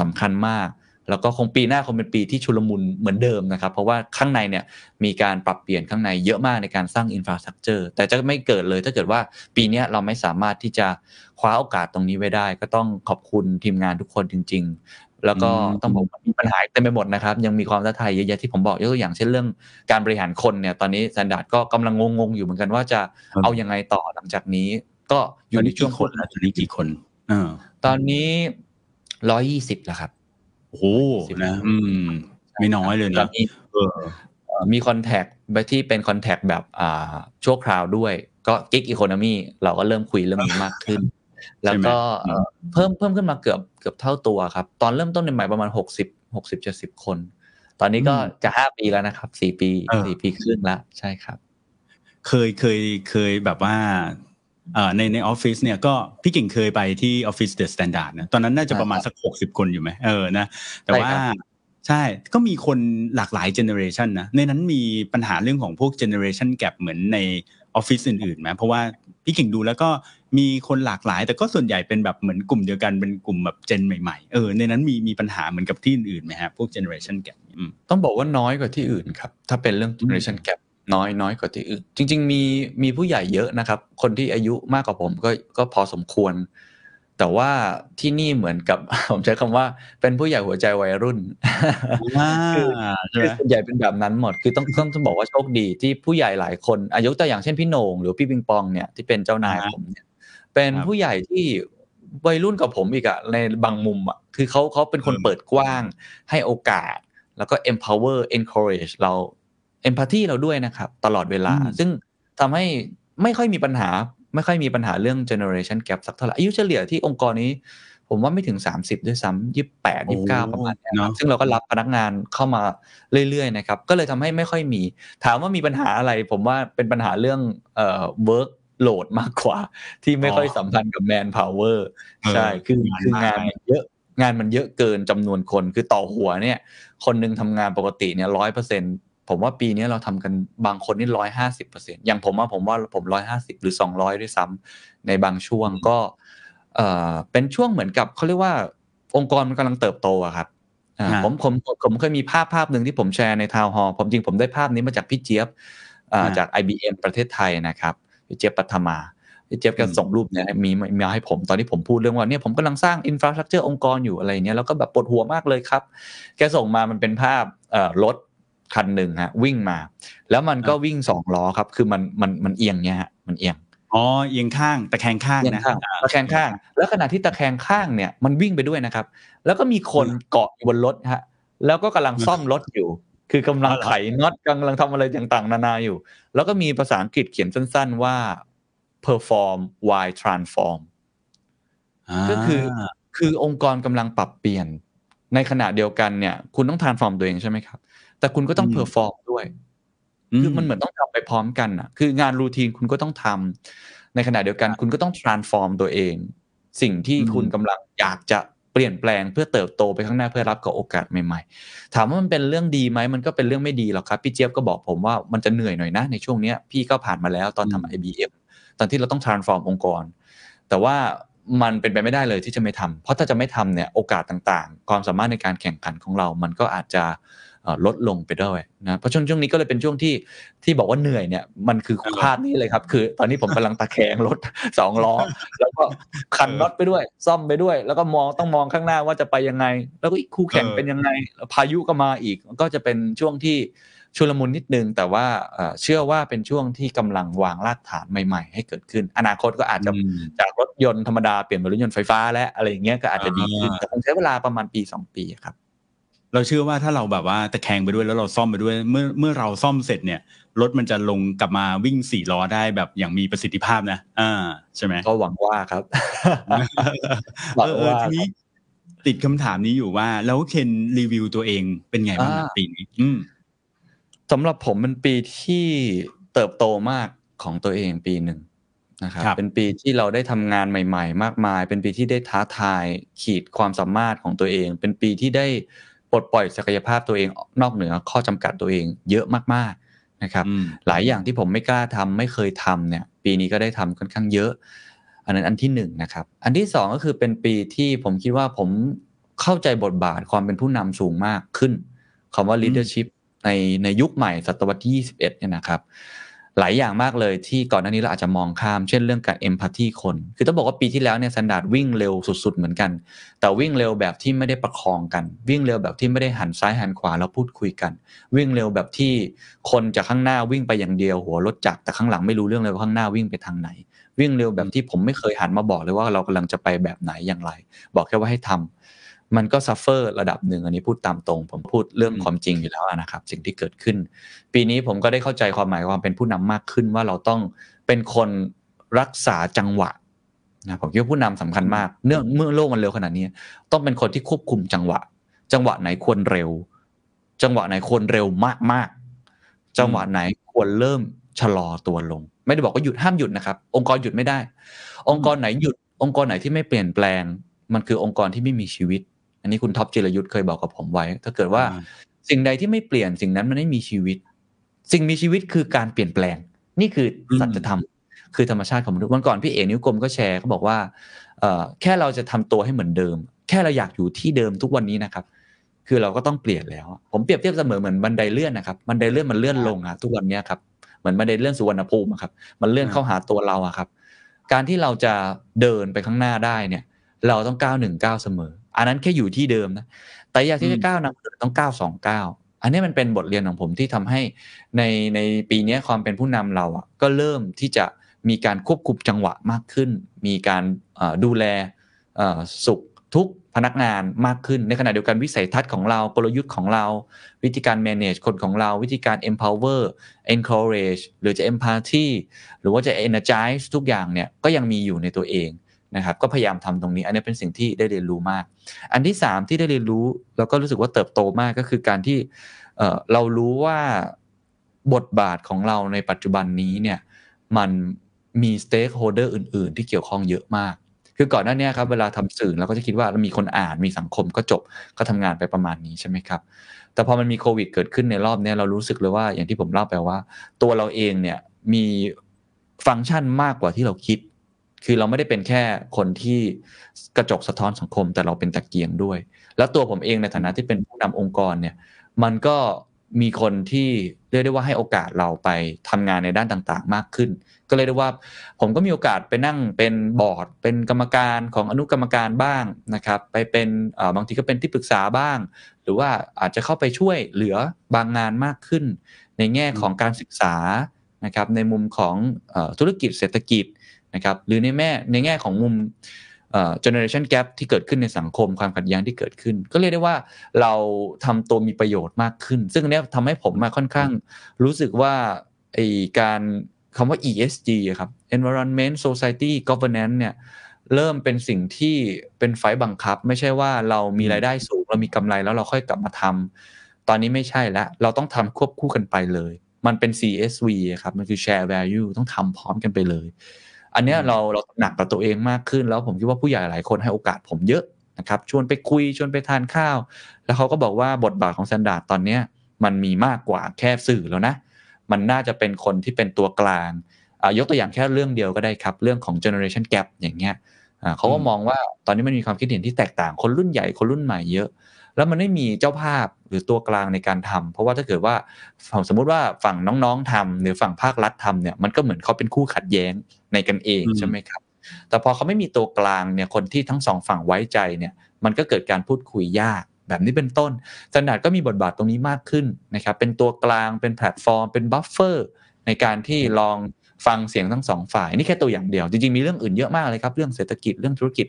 สำคัญมาก แล้วก็คงปีหน้าคงเป็นปีที่ชุลมุนเหมือนเดิมนะครับ เพราะว่าข้างในเนี่ยมีการปรับเปลี่ยนข้างในเยอะมากในการสร้าง infrastructure แต่จะไม่เกิดเลยถ้าเกิดว่าปีเนี้ยเราไม่สามารถที่จะคว้าโอกาสตรงนี้ไว้ได้ ก็ต้องขอบคุณทีมงานทุกคนจริง ๆแล้วก็อืมต้องบอกว่ามีปัญหาเต็มไปหมดนะครับ ยังมีความท้าทายเยอะแยะที่ผมบอกยกตัวอย่างเช่นเรื่องการบริหารคนเนี่ยตอนนี้ s ซนดาร์ดก็กำลังงงๆอยู่เหมือนกันว่าจะเอายังไงต่อหลังจากนี้ ก็อยู่ในช่วงกี่คนแล้วตอนนี้กี่คนเออตอนนี้ร้อยยี่สิบแล้วครับ โอ้โหนะ อืม ไม่น้อยเลยตอนะนนี้เออเอ่อมีคอนแทคที่เป็นคอนแทคแบบอ่าชั่วคราวด้วย ก็กิ๊กอีโคโนมีเราก็เริ่มคุยเรื่องนี้มากขึ้น แล้วก็เอ่อเพิ่มเพิ่มขึ้นมาเกือบเกือบเท่าตัวครับ ตอนเริ่มต้นใหม่ๆประมาณหกสิบหกสิบเจ็ดสิบคน ตอนนี้ก็อืมจะห้าปีแล้วนะครับสี่ปีเออ สี่ปีครึ่งแล้วใช่ครับ เคยเคยเคยแบบว่าเอ่อ ในในออฟฟิศเนี่ยก็พี่กิ่งเคยไปที่ออฟฟิศ THE STANDARD นะตอนนั้นน่าจะประมาณสักหกสิบคนอยู่ไหมเออนะแต่ว่าใช่ครับใช่ก็มีคนหลากหลาย generation นะในนั้นมีปัญหาเรื่องของพวก generation gap เหมือนในออฟฟิศอื่นๆไหมเพราะว่าพี่กิ่งดูแล้วก็มีคนหลากหลาย แต่ก็ส่วนใหญ่เป็นแบบเหมือนกลุ่มเดียวกันเป็นกลุ่มแบบ Gen ใหม่ๆเออในนั้นมีมีปัญหาเหมือนกับที่อื่นๆไหมฮะพวก generation gap อืมต้องบอกว่าน้อยกว่าที่อื่นครับถ้าเป็นเรื่อง generation gap น้อ ยน้อยกว่าที่อื่น จริง ๆ มีมีผู้ใหญ่เยอะนะครับ คนที่อายุมากกว่าผมก็ก็พอสมควร แต่ว่าที่นี่เหมือนกับ ผมใช้คำว่าเป็นผู้ใหญ่หัวใจวัยรุ่นอ่าคือใช่ไหคืมอส่วนใหญ่เป็นแบบนั้นหมด คือต้องต้องต้องบอกว่าโชคดีที่ผู้ใหญ่หลายคน อายุตัวอย่างเช่นพี่โหน่งหรือพี่ปิงปองเนี่ยที่เป็นเจ้านายอ่าผมเนี่ย เป็นครับผู้ใหญ่ที่วัยรุ่นกับผมอีกอะในบางมุมอะคือเขาเขาเป็นคนเออเปิดกว้างให้โอกาส แล้วก็ empower encourage เรา empathy เราด้วยนะครับ ตลอดเวลาอืมซึ่งทำให้ไม่ค่อยมีปัญหา ไม่ค่อยมีปัญหาเรื่อง generation gap สักเท่าไหร่อายุเฉลี่ยที่องค์กรนี้ ผมว่าไม่ถึง 30 ด้วยซ้ำยี่แปดยี่เก้าประมาณเนี้ยครับเนอะซึ่งเราก็รับพนักงานเข้ามาเรื่อยๆนะครับ ก็เลยทำให้ไม่ค่อยมี ถามว่ามีปัญหาอะไร ผมว่าเป็นปัญหาเรื่องเอ่อ work load มากกว่า ที่ไม่ค่อยอ๋อสัมพันธ์กับ man power เออใช่คืองานคืองานมากมันเยอะงานมันเยอะเกินจำนวนคนคือต่อหัวเนี่ย คนหนึงทำงานปกติเนี่ยร้อยเปอร์เซ็น ผมว่าปีนี้เราทำกันบางคนนี่ร้อยห้าสิบเปอร์เซ็นอย่างผมว่าผมว่าผมร้อยห้าสิบหรือสองร้อยด้วยซ้ำในบางช่วงก็เอ่อเป็นช่วงเหมือนกับเขาเรียกว่า องค์กรมันกำลังเติบโตอะครับอ่าฮะผมผมผมผมเคยมีภาพภาพหนึ่งที่ผมแชร์ใน town hall ผมจริงผมได้ภาพนี้มาจากพี่เจี๊ยบอ่าฮะจาก IBM ประเทศไทยนะครับพี่เจี๊ยบปฐมาพี่เจี๊ยบก็อืมส่งรูปเนี่ยมีมีมาให้ผมตอนที่ผมพูดเรื่องว่าเนี่ยผมกำลังสร้าง infrastructure องค์กรอยู่อะไรเนี้ยแล้วก็แบบปวดหัวมากเลยครับ แกส่งมามันเป็นภาพเอ่อรถ คันหนึ่งฮะวิ่งมา แล้วมันก็วิ่งสองล้อครับ คือมันมันมันเอียงเนี่ยฮะมันเอียงอ๋อเอียงข้างตะแคงข้างเอียงนะข้างตะแคงข้าง แล้วขณะที่ตะแคงข้างเนี่ยมันวิ่งไปด้วยนะครับ แล้วก็มีคนเกาะอยู่บนรถฮะแล้วก็กำลังซ่อมรถอยู่ คือกำลังไขน็อตกำลังทำอะไรต่างๆ นานาอยู่ แล้วก็มีภาษาอังกฤษเขียนสั้น ๆว่า perform while transform าก็คือคือองค์กรกำลังปรับเปลี่ยน ในขณะเดียวกันเนี่ย คุณต้อง transform ตัวเองใช่ไหมครับ แต่คุณก็ต้อง perform ด้วย คือมันเหมือนต้องทำไปพร้อมกันอะ คืองาน routine คุณก็ต้องทำในขณะเดียวกัน คุณก็ต้อง transform ตัวเอง สิ่งที่อืมคุณกำลังอยากจะเปลี่ยนแปลงเพื่อเติบโตไปข้างหน้าเพื่อรับกับโอกาสใหม่ๆ ถามว่ามันเป็นเรื่องดีไหมมันก็เป็นเรื่องไม่ดีหรอกครับ พี่เจี๊ยบก็บอกผมว่ามันจะเหนื่อยหน่อยนะ ในช่วงเนี้ยพี่ก็ผ่านมาแล้วตอนทำ IBM ตอนที่เราต้อง transform องค์กร แต่ว่ามันเป็นไปไม่ได้เลยที่จะไม่ทำเพราะถ้าจะไม่ทำเนี่ยโอกาสต่างๆ ความสามารถในการแข่งขันของเรา มันก็อาจจะเอ่อ ลดลงไปด้วยนะเพราะช่วงช่วงนี้ก็เลยเป็นช่วงที่ที่บอกว่าเหนื่อยเนี่ยมันคือเออภาพนี้เลยครับ คือ ตอนนี้ผมกำลังตะแคงรถสองล้อแล้วก็คันน็อตไปด้วย ซ่อมไปด้วย แล้วก็มองต้องมองข้างหน้าว่าจะไปยังไง แล้วก็อีกคู่แข่งเออเป็นยังไงแล้วพายุก็มาอีกก็จะเป็นช่วงที่ชุลมุนนิดนึง แต่ว่าเอ่อเชื่อว่าเป็นช่วงที่กำลังวางรากฐานใหม่ ๆ ให้เกิดขึ้น อนาคตก็อาจจะอืมจากรถยนต์ธรรมดาเปลี่ยนเป็นรถยนต์ไฟฟ้าและอะไรอย่างเงี้ยก็อาจจะดีขึ้นอ่าแต่คงใช้เวลาประมาณปีสองปีครับ เราเชื่อว่าถ้าเราแบบว่าตะแคงไปด้วยแล้วเราซ่อมไปด้วย เมื่อเมื่อเราซ่อมเสร็จเนี่ยรถมันจะลงกลับมาวิ่งสี่ล้อได้แบบอย่างมีประสิทธิภาพนะอ่าใช่ไหมก็หวังว่าครับหเอวังอเออว่าทีนี้ติดคำถามนี้อยู่ว่า แล้วเคนรีวิวตัวเองเป็นไงบ้างอะอ่าปีนี้อืมสำหรับผมเป็นปีที่เติบโตมากของตัวเองปีหนึ่งนะครับครับเป็นปีที่เราได้ทำงานใหม่ ๆ มากมาย เป็นปีที่ได้ท้าทายขีดความสามารถของตัวเอง เป็นปีที่ได้ป ลดปล่อยศักยภาพตัวเองนอกเหนือข้อจำกัดตัวเองเยอะมากๆนะครับอืมหลายอย่างที่ผมไม่กล้าทำไม่เคยทำเนี่ยปีนี้ก็ได้ทำค่อนข้างเยอะ อันนั้นอันที่หนึ่งนะครับอันที่สองก็คือเป็นปีที่ผมคิดว่าผมเข้าใจบทบาทความเป็นผู้นำสูงมากขึ้นคำว่า leadership ในในยุคใหม่ศตวรรษที่ 21เนี่ยนะครับ หลายอย่างมากเลยที่ก่อนหน้านี้เราอาจจะมองข้าม เช่นเรื่องการ empathy คน คือต้องบอกว่าปีที่แล้วเนี่ยสันดาดวิ่งเร็วสุดๆเหมือนกัน แต่วิ่งเร็วแบบที่ไม่ได้ประคองกัน วิ่งเร็วแบบที่ไม่ได้หันซ้ายหันขวาแล้วพูดคุยกัน วิ่งเร็วแบบที่คนจากข้างหน้าวิ่งไปอย่างเดียวหัวรถจักรแต่ข้างหลังไม่รู้เรื่องเลยว่าข้างหน้าวิ่งไปทางไหน วิ่งเร็วแบบที่ผมไม่เคยหันมาบอกเลยว่าเรากำลังจะไปแบบไหนอย่างไร บอกแค่ว่าให้ทำ มันก็ซัฟเฟอร์ระดับหนึ่งอันนี้พูดตามตรง ผมพูดเรื่องอืมความจริงอยู่แล้วนะครับ สิ่งที่เกิดขึ้น ปีนี้ผมก็ได้เข้าใจความหมายความเป็นผู้นำมากขึ้นว่าเราต้องเป็นคนรักษาจังหวะนะผมคิดว่าผู้นำสำคัญมากเนื่องเมื่อโลกมันเร็วขนาดนี้ ต้องเป็นคนที่ควบคุมจังหวะ จังหวะไหนควรเร็ว จังหวะไหนควรเร็วมากๆ จังหวะไหนควรเริ่มชะลอตัวลง ไม่ได้บอกว่าหยุดห้ามหยุดนะครับ องค์กรหยุดไม่ได้ องค์กรไหนหยุด องค์กรไหนที่ไม่เปลี่ยนแปลง มันคือองค์กรที่ไม่มีชีวิต อันนี้คุณท็อปจิรยุทธ์เคยบอกกับผมไว้ ถ้าเกิดว่าอ่าสิ่งใดที่ไม่เปลี่ยนสิ่งนั้นมันไม่มีชีวิต สิ่งมีชีวิตคือการเปลี่ยนแปลง นี่คือสัจธรรมคือธรรมชาติของมนุษย์วันก่อนพี่เอ๋นิ้วกลมก็แชร์เขาบอกว่าเอ่อแค่เราจะทำตัวให้เหมือนเดิม แค่เราอยากอยู่ที่เดิมทุกวันนี้นะครับ คือเราก็ต้องเปลี่ยนแล้ว ผมเปรียบเทียบเสมอเหมือนบันไดเลื่อนนะครับบันไดเลื่อนมันเลื่อนลงอะทุกวันเนี้ยครับเหมือนบันไดเลื่อนสุวรรณภูมิอะครับ มันเลื่อนเข้าหาตัวเราอะครับ การที่เราจะเดินไปข้างหน้าได้เนี่ย เราต้องก้าวหนึ่งก้าวเสมอ อันนั้นแค่อยู่ที่เดิมนะแต่อยากที่จะก้าวนำต้องก้าวสองก้าวอันนี้มันเป็นบทเรียนของผมที่ทำให้ในในปีนี้ความเป็นผู้นำเราอะก็เริ่มที่จะมีการควบคุมจังหวะมากขึ้น มีการเอ่อดูแลเอ่อสุขทุกพนักงานมากขึ้นในขณะเดียวกันวิสัยทัศน์ของเรากลยุทธ์ของเรา วิธีการ manage คนของเรา วิธีการ empower encourage หรือจะ empathy หรือว่าจะ energize ทุกอย่างเนี่ยก็ยังมีอยู่ในตัวเอง นะครับก็พยายามทำตรงนี้ อันนี้เป็นสิ่งที่ได้เรียนรู้มาก อันที่สามที่ได้เรียนรู้แล้วก็รู้สึกว่าเติบโตมากก็คือการที่เรารู้ว่าบทบาทของเราในปัจจุบันนี้เนี่ยมันมี stakeholder อื่น ๆ ที่เกี่ยวข้องเยอะมาก คือก่อนหน้านี้ครับเวลาทำสื่อเราก็จะคิดว่าเรามีคนอ่านมีสังคมก็จบก็ทำงานไปประมาณนี้ใช่ไหมครับแต่พอมันมีโควิดเกิดขึ้นในรอบนี้เรารู้สึกเลยว่าอย่างที่ผมเล่าไปว่า ตัวเราเองเนี่ยมีฟังก์ชันมากกว่าที่เราคิด คือเราไม่ได้เป็นแค่คนที่กระจกสะท้อนสังคม แต่เราเป็นตะเกียงด้วย แล้วตัวผมเองในฐานะที่เป็นผู้นำองค์กรเนี่ยมันก็มีคนที่เรียกได้ว่าให้โอกาสเราไปทำงานในด้านต่างๆ มากขึ้น ก็เลยได้ว่า ผมก็มีโอกาสไปนั่งเป็นบอร์ด เป็นกรรมการของอนุกรรมการบ้างนะครับ ไปเป็นบางทีก็เป็นที่ปรึกษาบ้าง หรือว่าอาจจะเข้าไปช่วยเหลือบางงานมากขึ้น ในแง่ของการศึกษานะครับในมุมของอธุรกิจเศรษฐกิจ นะครับหรือในแม่ในแง่ของมุมเอ่อ generation gap ที่เกิดขึ้นในสังคมความขัดแย้งที่เกิดขึ้น ก็เรียกได้ว่าเราทำตัวมีประโยชน์มากขึ้น ซึ่งอันนี้ทำให้ผมมาค่อนข้างรู้สึกว่าไอการคำว่า ESG ครับ environment society governance เนี่ยเริ่มเป็นสิ่งที่เป็นไฟล์บังคับ ไม่ใช่ว่าเรามีรายได้สูงเรามีกำไรแล้วเราค่อยกลับมาทำตอนนี้ไม่ใช่แล้ว เราต้องทำควบคู่กันไปเลย มันเป็น CSV ครับ มันคือ share value ต้องทำพร้อมกันไปเลย อันเนี้ยเราเราหนักกับตัวเองมากขึ้น แล้วผมคิดว่าผู้ใหญ่หลายคนให้โอกาสผมเยอะนะครับชวนไปคุยชวนไปทานข้าว แล้วเขาก็บอกว่าบทบาทของ Standard ตอนเนี้ยมันมีมากกว่าแค่สื่อแล้วนะ มันน่าจะเป็นคนที่เป็นตัวกลางอ่ายกตัวอย่างแค่เรื่องเดียวก็ได้ครับ เรื่องของ generation gap อย่างเงี้ยอ่าเขาก็มองว่าตอนนี้มันมีความคิดเห็นที่แตกต่างคนรุ่นใหญ่คนรุ่นใหม่เยอะ แล้วมันไม่มีเจ้าภาพหรือตัวกลางในการทำเพราะว่าถ้าเกิดว่าสมมุติว่าฝั่งน้องๆทำหรือฝั่งภาครัฐทำเนี่ยมันก็เหมือนเขาเป็นคู่ขัดแย้งในกันเองอืมใช่ไหมครับ แต่พอเขาไม่มีตัวกลางเนี่ยคนที่ทั้งสองฝั่งไว้ใจเนี่ยมันก็เกิดการพูดคุยยากแบบนี้เป็นต้น Standard ก็มีบทบาทตรงนี้มากขึ้นนะครับเป็นตัวกลางเป็นแพลตฟอร์ม เป็น buffer ในการที่ลอง ฟังเสียงทั้งสองฝ่าย นี่แค่ตัวอย่างเดียว จริงๆ มีเรื่องอื่นเยอะมากเลยครับ เรื่องเศรษฐกิจเรื่องธุรกิจ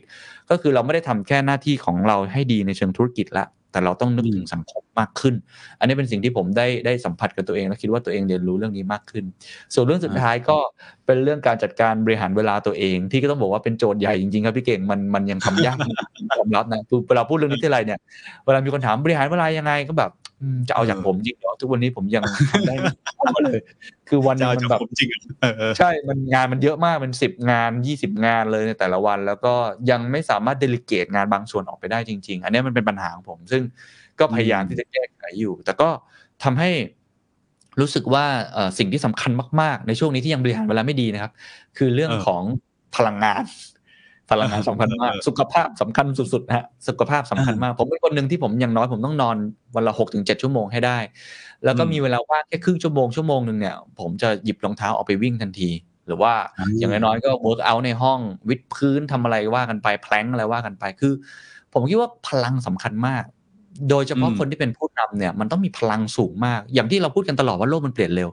ก็คือเราไม่ได้ทำแค่หน้าที่ของเราให้ดีในเชิงธุรกิจละแต่เราต้องนึกถึงสังคมมากขึ้น อันนี้เป็นสิ่งที่ผมได้ได้สัมผัสกับตัวเอง และคิดว่าตัวเองเรียนรู้เรื่องนี้มากขึ้น ส่วนเรื่องสุดท้ายก็เป็นเรื่องการจัดการบริหารเวลาตัวเอง ที่ก็ต้องบอกว่าเป็นโจทย์ใหญ่จริงๆครับพี่เก่งมันมันยังทำยากยอมรับนะคือเวลาพูดเรื่องนี้ที่ไรเนี่ยเวลามีคนถามบริหารเวลายังไงก็แบบ จะเอาจากผมจริงเหรอทุกวันนี้ผมยังทำได้ไม่เท่าเลย คือวันหนึงจะเอามันจากแบบผมจริงเหรอเออเออใช่มันงานมันเยอะมากมันสิบงานยี่สิบงานเลยในแต่ละวัน แล้วก็ยังไม่สามารถเดลิเกตงานบางส่วนออกไปได้จริง ๆ อันนี้มันเป็นปัญหาของผม ซึ่งก็พยายามที่จะแก้ไขอยู่ แต่ก็ทำให้รู้สึกว่าเอ่อสิ่งที่สำคัญมาก ๆ ในช่วงนี้ที่ยังบริหารเวลาไม่ดีนะครับ คือเรื่องเออของพลังงาน พลังงานสำคัญมากเออสุขภาพสำคัญสุดๆนะฮะสุขภาพสำคัญมาก ผมเป็นคนหนึ่งที่ผมอย่างน้อยผมต้องนอนวันละหกถึงเจ็ดชั่วโมงให้ได้ แล้วก็อืมมีเวลาว่างแค่ครึ่งชั่วโมงชั่วโมงหนึ่งเนี่ยผมจะหยิบรองเท้าออกไปวิ่งทันที หรือว่าอืมอย่างน้อยๆก็ workout ในห้องวิดพื้นทำอะไรว่ากันไป plank อะไรว่ากันไปคือ ผมคิดว่าพลังสำคัญมาก โดยเฉพาะอืมคนที่เป็นผู้นำเนี่ย มันต้องมีพลังสูงมาก อย่างที่เราพูดกันตลอดว่าโลกมันเปลี่ยนเร็ว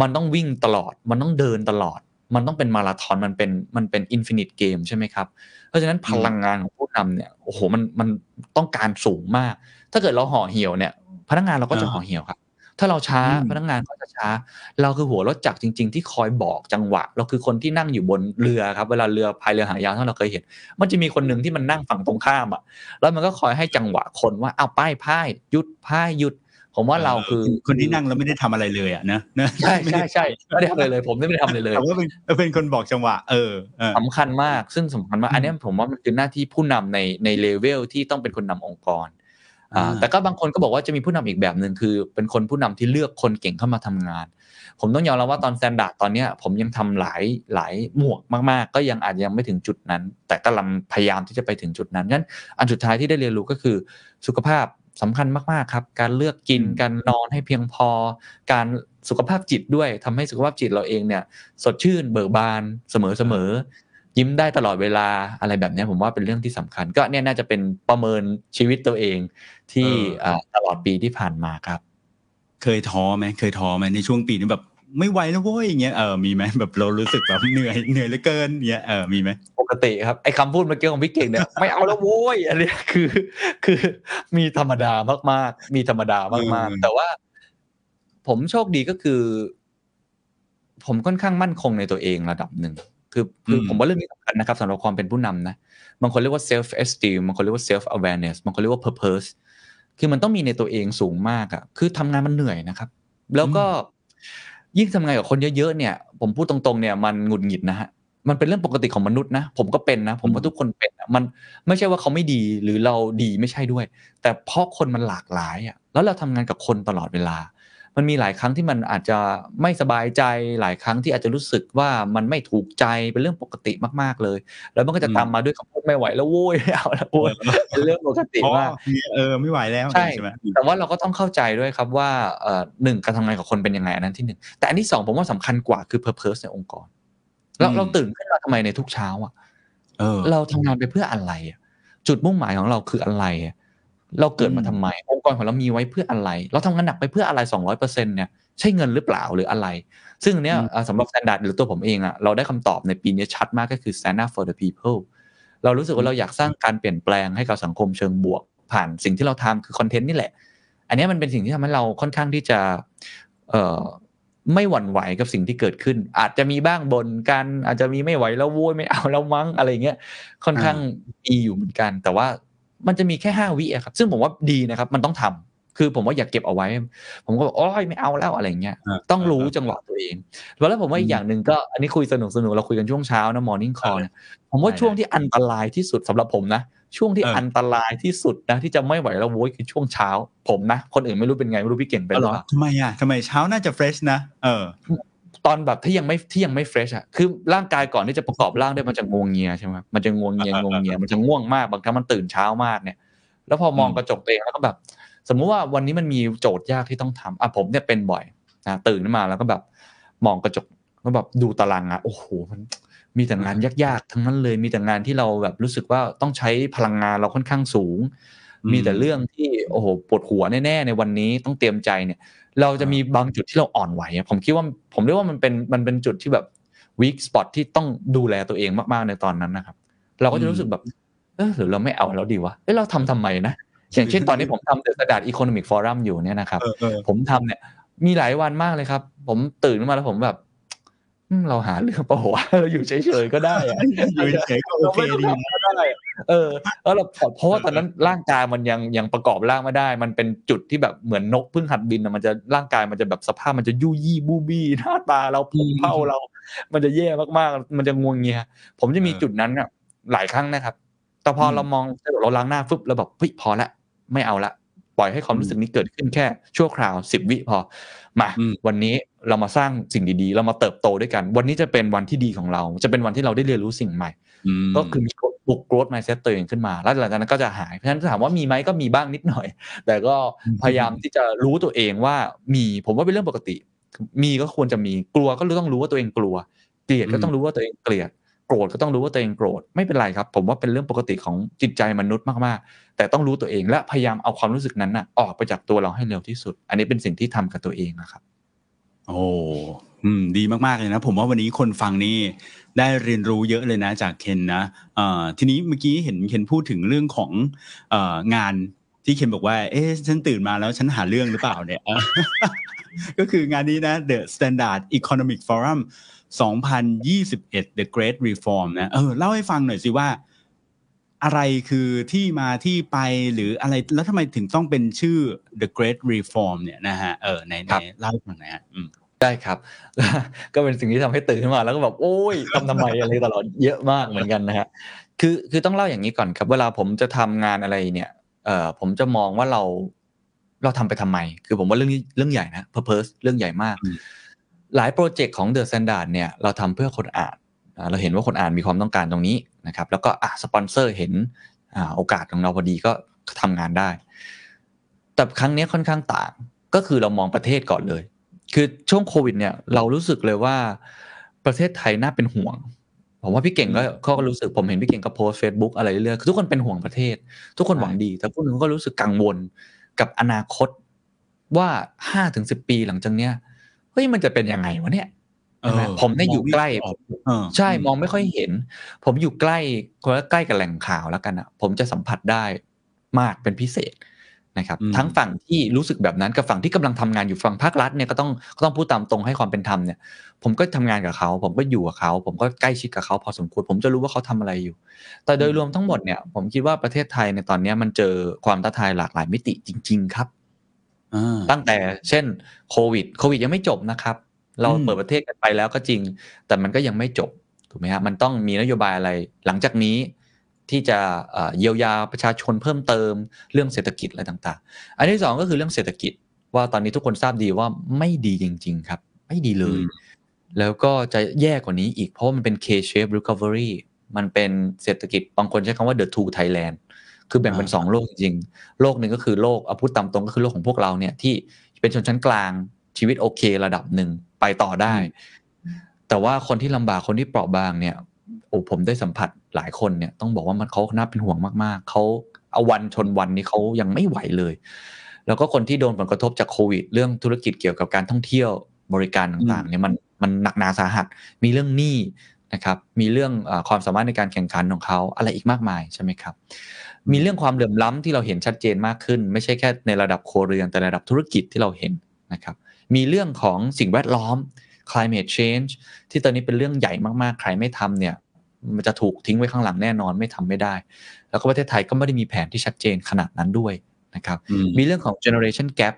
มันต้องวิ่งตลอด มันต้องเดินตลอด มันต้องเป็นมาราธอนมันเป็นมันเป็น infinite game ใช่ไหมครับ เพราะฉะนั้นพลังงานของผู้นำเนี่ยโอ้โหมันมันต้องการสูงมาก ถ้าเกิดเราห่อเหี่ยวเนี่ย พนักงานเราก็จะอ่าห่อเหี่ยวครับ ถ้าเราช้าอืมพนักงานก็จะช้า เราคือหัวรถจักรจริง ๆ ที่คอยบอกจังหวะ เราคือคนที่นั่งอยู่บนเรือครับ เวลาเรือพายเรือหางยาวถ้าเราเคยเห็น มันจะมีคนหนึ่งที่มันนั่งฝั่งตรงข้ามอะแล้วมันก็คอยให้จังหวะคนว่าอ้าวป้ายพายหยุดพายหยุด ผมว่าเราคือคนที่นั่งแล้วไม่ได้ทำอะไรเลยอะนะนะใช่ใช่ใช่ไม่ได้ทำอะไรเลย ผมไม่ได้ทำอะไรเลยแต่ว่าเป็นเป็นคนบอกจังหวะเออเออสำคัญมากซึ่งสำคัญมากอันเนี้ยผมว่ามันคือหน้าที่ผู้นำในในเลเวลที่ต้องเป็นคนนำองค์กรอ่าอ่าแต่ก็บางคนก็บอกว่าจะมีผู้นำอีกแบบหนึ่งคือ เป็นคนผู้นำที่เลือกคนเก่งเข้ามาทำงาน ผมต้องยอมรับว่าตอน Standard ตอนเนี้ยผมยังทำหลายหลายหมวกมากๆ ก็ยังอาจจะยังไม่ถึงจุดนั้น แต่กำลังพยายามที่จะไปถึงจุดนั้นงั้นอันสุดท้ายที่ได้เรียนรู้ก็คือสุขภาพ สำคัญมากๆครับ การเลือกกินอืมการนอนให้เพียงพอ การสุขภาพจิตด้วยทำให้สุขภาพจิตเราเองเนี่ย สดชื่นเบิกบานเสมอเสมอยิ้มได้ตลอดเวลาอะไรแบบเนี้ยผมว่าเป็นเรื่องที่สำคัญ ก็เนี่ยน่าจะเป็นประเมินชีวิตตัวเองที่เอออ่าตลอดปีที่ผ่านมาครับ เคยท้อไหมเคยท้อไหมในช่วงปีนี้แบบ ไม่ไหวแล้วโว้ยอย่างเงี้ยเออมีไหมแบบเรารู้สึกแบบเหนื่อยเหนื่อยเหลือเกินเงี้ยเออมีไหมปกติครับไอ้คำพูดเมื่อกี้ของพี่เก่งเนี่ยไม่เอาแล้วโว้ยอันเนี้ยคือ คือมีธรรมดามากๆ มีธรรมดามากอืมๆแต่ว่า ผมโชคดีก็คือ ผมค่อนข้างมั่นคงในตัวเองระดับหนึ่งคือคือผมว่าเรื่องนี้สำคัญนะครับสำหรับความเป็นผู้นำนะบางคนเรียกว่า self esteem บางคนเรียกว่า self awareness บางคนเรียกว่า purpose คือมันต้องมีในตัวเองสูงมากอะคือทำงานมันเหนื่อยนะครับ แล้วก็ ยิ่งทำงานกับคนเยอะๆเนี่ย ผมพูดตรงๆเนี่ยมันหงุดหงิดนะฮะมันเป็นเรื่องปกติของมนุษย์นะ ผมก็เป็นนะ ผมว่าทุกคนเป็นอะมันไม่ใช่ว่าเขาไม่ดีหรือเราดีไม่ใช่ด้วย แต่เพราะคนมันหลากหลายอะแล้วเราทำงานกับคนตลอดเวลา มันมีหลายครั้งที่มันอาจจะไม่สบายใจหลายครั้งที่อาจจะรู้สึกว่ามันไม่ถูกใจเป็นเรื่องปกติมาก ๆเลย แล้วมันก็จะตามมาด้วยคำพูดไม่ไหวแล้วโว้ยไม่เอาแล้วโว้ยเป็นเรื่องปกติเพราะมากเออไม่ไหวแล้วใช่ใช่ไหมแต่ว่าเราก็ต้องเข้าใจด้วยครับว่าเอ่อหนึ่งการทำงานกับคนเป็นยังไงอันนั้นที่หนึ่งแต่อันที่สองผมว่าสำคัญกว่าคือ purpose ในองค์กรเราอืมเราตื่นขึ้นมาทำไมในทุกเช้าอะเออเราทำงานไปเพื่ออะไรอะจุดมุ่งหมายของเราคืออะไรอะ เราเกิดมาอืมทำไม องค์กรของเรามีไว้เพื่ออะไร เราทำงานหนักไปเพื่ออะไรสองร้อยเปอร์เซ็นเนี่ยใช่เงินหรือเปล่าหรืออะไร ซึ่งอันเนี้ยอะสำหรับ standard หรือตัวผมเองอะเราได้คำตอบในปีนี้ชัดมากก็คือ stand up for the people เรารู้สึกว่าเราอยากสร้างการเปลี่ยนแปลงให้กับสังคมเชิงบวก ผ่านสิ่งที่เราทำคือคอนเทนต์นี่แหละ อันเนี้ยมันเป็นสิ่งที่ทำให้เราค่อนข้างที่จะเอ่อไม่หวั่นไหวกับสิ่งที่เกิดขึ้น อาจจะมีบ้างบนกันอาจจะมีไม่ไหวแล้วโว้ยไม่เอาแล้วมั้งอะไรเงี้ยค่อนข้างมีอยู่เหมือนกัน แต่ว่า มันจะมีแค่ห้าวิอะครับ ซึ่งผมว่าดีนะครับ มันต้องทำคือผมว่าอย่าเก็บเอาไว้ ผมก็บอกโอ้ยไม่เอาแล้วอะไรเงี้ยอ่าต้องรู้จังหวะตัวเองแล้วผมว่าอีกอย่างหนึ่งก็อันนี้คุยสนุกสนุกเราคุยกันช่วงเช้านะ morning call เนี่ยผมว่าได้ช่วงที่อันตรายที่สุดสำหรับผมนะช่วงที่เอออัอันตรายที่สุดนะที่จะไม่ไหวแล้วโว้ยคือช่วงเช้า ผมนะ คนอื่นไม่รู้เป็นไง ไม่รู้พี่เก่งเป็นหรือเปล่าทำไมอะทำไมเช้าน่าจะเฟรชนะเออ ตอนแบบที่ยังไม่ที่ยังไม่เฟรชอะคือร่างกายก่อนที่จะประกอบร่างได้มันจะงวงเงียใช่ไหมมันจะงวงเงียเออเอองวงเงียมันจะง่วงมากบางครั้งมันตื่นเช้ามากเนี่ย แล้วพอมองอืมกระจกตัวเองแล้วก็แบบ สมมุติว่าวันนี้มันมีโจทย์ยากที่ต้องทำอะผมเนี่ยเป็นบ่อยนะตื่นขึ้นมาแล้วก็แบบมองกระจกแล้วแบบดูตารางงานโอ้โหมันมีแต่งานยากๆทั้งนั้นเลยมีแต่งานที่เราแบบรู้สึกว่าต้องใช้พลังงานเราค่อนข้างสูงอื มมีแต่เรื่องที่โอ้โหปวดหัวแน่ๆในวันนี้ต้องเตรียมใจเนี่ย เราจะมีบางจุดที่เราอ่อนไหวอะผมคิดว่าผมเรียกว่ามันเป็นมันเป็นจุดที่แบบ weak spot ที่ต้องดูแลตัวเองมากๆในตอนนั้นนะครับ เราก็จะรู้สึกแบบเออหรือเราไม่เอาแล้วดีวะเอ้ยเราทำทำไมนะอย่างเช่นตอนนี้ผมทำ The Standard Economic Forum อยู่เนี่ยนะครับเออเออผมทำเนี่ยมีหลายวันมากเลยครับ ผมตื่นขึ้นมาแล้วผมแบบอืม เราหาเรื่องเปล่าวะเราอยู่เฉยๆก็ได้อะอยู่เฉยๆก็โอเคดีนะก็ได้เออแล้วเราเพราะว่าตอนนั้นร่างกายมันยังยังประกอบร่างไม่ได้ มันเป็นจุดที่แบบเหมือนนกเพิ่งหัดบินอะมันจะร่างกายมันจะแบบสภาพมันจะยุยี่บูบี้หน้าตาเราผมเผ่าเรา มันจะแย่มากๆ มันจะงวงเงียผมจะมีเออจุดนั้นน่ะหลายครั้งนะครับ แต่พออมเรามองเราล้างหน้าฟึบเราแบบเฮ้ยพอละไม่เอาละ ปล่อยให้ความรู้สึกนี้เกิดขึ้นแค่ชั่วคราวสิบวิพอมาอืมวันนี้เรามาสร้างสิ่งดีๆ เรามาเติบโตด้วยกัน วันนี้จะเป็นวันที่ดีของเรา จะเป็นวันที่เราได้เรียนรู้สิ่งใหม่มก็คือมีปลุก growth mindset ตัวเองขึ้นมา แล้วหลังจากนั้นก็จะหาย เพราะฉะนั้นถามว่ามีไหมก็มีบ้างนิดหน่อย แต่ก็พยายามที่จะรู้ตัวเองว่ามีผมว่าเป็นเรื่องปกติ มีก็ควรจะมีกลัวก็ต้องรู้ว่าตัวเองกลัว เกลียดก็ต้องรู้ว่าตัวเองเกลียด โกรธก็ต้องรู้ว่าตัวเองโกรธไม่เป็นไรครับ ผมว่าเป็นเรื่องปกติของจิตใจมนุษย์มากๆ แต่ต้องรู้ตัวเองและพยายามเอาความรู้สึกนั้นน่ะออกไปจากตัวเราให้เร็วที่สุด อันนี้เป็นสิ่งที่ทำกับตัวเองนะครับ โอ้อืมดีมากๆเลยนะ ผมว่าวันนี้คนฟังนี่ได้เรียนรู้เยอะเลยนะจากเคนนะเอ่อทีนี้เมื่อกี้เห็นเคนพูดถึงเรื่องของเอ่องานที่เคนบอกว่า เอ๊ะฉันตื่นมาแล้วฉันหาเรื่องหรือเปล่าเนี่ยก็คืองานนี้นะ The Standard Economic Forum 2021 The Great Reform นะเออเล่าให้ฟังหน่อยสิว่า อะไรคือที่มาที่ไปหรืออะไรแล้วทำไมถึงต้องเป็นชื่อ The Great Reform เนี่ยนะฮะเออในครับในเล่าให้ฟังหน่อยฮะอืมได้ครับ ก็เป็นสิ่งที่ทำให้ตื่นขึ้นมาแล้วก็แบบโอ้ยทำทำไมอะไรตลอดเยอะมากเหมือนกันนะฮะคือคือต้องเล่าอย่างนี้ก่อนครับ เวลาผมจะทำงานอะไรเนี่ยเอ่อผมจะมองว่าเราเราทำไปทำไม คือผมว่าเรื่องนี้เรื่องใหญ่นะ purpose เรื่องใหญ่มากอืม หลายโปรเจกต์ของ The Standard เนี่ยเราทำเพื่อคนอ่านอ่าเราเห็นว่าคนอ่านมีความต้องการตรงนี้นะครับแล้วก็อะสปอนเซอร์เห็นอ่าโอกาสของเราพอดีก็ทำงานได้ แต่ครั้งเนี้ยค่อนข้างต่างก็คือเรามองประเทศก่อนเลย คือช่วงโควิดเนี่ยเรารู้สึกเลยว่าประเทศไทยน่าเป็นห่วงผมว่าพี่เก่งก็เขาก็รู้สึกผมเห็นพี่เก่งก็โพสต์เฟซบุ๊กอะไรเรื่อยๆคือทุกคนเป็นห่วงประเทศ ทุกคนหวังดี แต่พวกนึงก็รู้สึกกังวลกับอนาคตว่าห้าถึงสิบปีหลังจากเนี้ย เฮ้ยมันจะเป็นยังไงวะเนี่ยเออผมเนี่ยอยู่ใกล้มองไม่ออกเออใช่มองไม่ค่อยเห็น ผมอยู่ใกล้คนละใกล้กับแหล่งข่าวแล้วกันอะ ผมจะสัมผัสได้มากเป็นพิเศษนะครับอืมทั้งฝั่งที่รู้สึกแบบนั้นกับฝั่งที่กำลังทำงานอยู่ฝั่งภาครัฐเนี่ยก็ต้องก็ต้องพูดตามตรงให้ความเป็นธรรมเนี่ย ผมก็ทำงานกับเขา ผมก็อยู่กับเขา ผมก็ใกล้ชิดกับเขาพอสมควรผมจะรู้ว่าเขาทำอะไรอยู่ แต่โดยรวมทั้งหมดเนี่ย ผมคิดว่าประเทศไทยในตอนเนี้ยมันเจอความท้าทายหลากหลายมิติจริง ๆ ครับอ่า ตั้งแต่เช่นโควิดโควิดยังไม่จบนะครับ เราอืมเปิดประเทศกันไปแล้วก็จริง แต่มันก็ยังไม่จบถูกไหมฮะมันต้องมีนโยบายอะไรหลังจากนี้ที่จะเอ่อเยียวยาประชาชนเพิ่มเติมเรื่องเศรษฐกิจอะไรต่างๆ อันที่สองก็คือเรื่องเศรษฐกิจว่าตอนนี้ทุกคนทราบดีว่าไม่ดีจริง ๆ ครับ ไม่ดีเลยอืมแล้วก็จะแย่กว่านี้อีกเพราะว่ามันเป็น K-shape recovery มันเป็นเศรษฐกิจบางคนใช้คำว่า the two Thailand คือแบ่งเป็นอ่าสองโลกจริงๆโลกหนึ่งก็คือโลกเอาพูดตามตรงก็คือโลกของพวกเราเนี่ยที่เป็นชนชั้นกลางชีวิตโอเคระดับหนึ่งไปต่อได้ แต่ว่าคนที่ลำบากคนที่เปราะบางเนี่ยโอ้ผมได้สัมผัสหลายคนเนี่ยต้องบอกว่ามันเขาน่าเป็นห่วงมากๆเขาเอาวันชนวันนี้เขายังไม่ไหวเลย แล้วก็คนที่โดนผลกระทบจากโควิด เรื่องธุรกิจเกี่ยวกับการท่องเที่ยวบริการต่างๆเนี่ยมันมันหนักหนาสาหัส มีเรื่องหนี้นะครับ มีเรื่องเออความสามารถในการแข่งขันของเขาอะไรอีกมากมายใช่ไหมครับ มีเรื่องความเหลื่อมล้ำที่เราเห็นชัดเจนมากขึ้น ไม่ใช่แค่ในระดับโครัวเรือนแต่ระดับธุรกิจที่เราเห็นนะครับมีเรื่องของสิ่งแวดล้อม climate change ที่ตอนนี้เป็นเรื่องใหญ่มากๆ ใครไม่ทำเนี่ยมันจะถูกทิ้งไว้ข้างหลังแน่นอนไม่ทำไม่ได้ แล้วก็ประเทศไทยก็ไม่ได้มีแผนที่ชัดเจนขนาดนั้นด้วยนะครับอืมมีเรื่องของ generation gap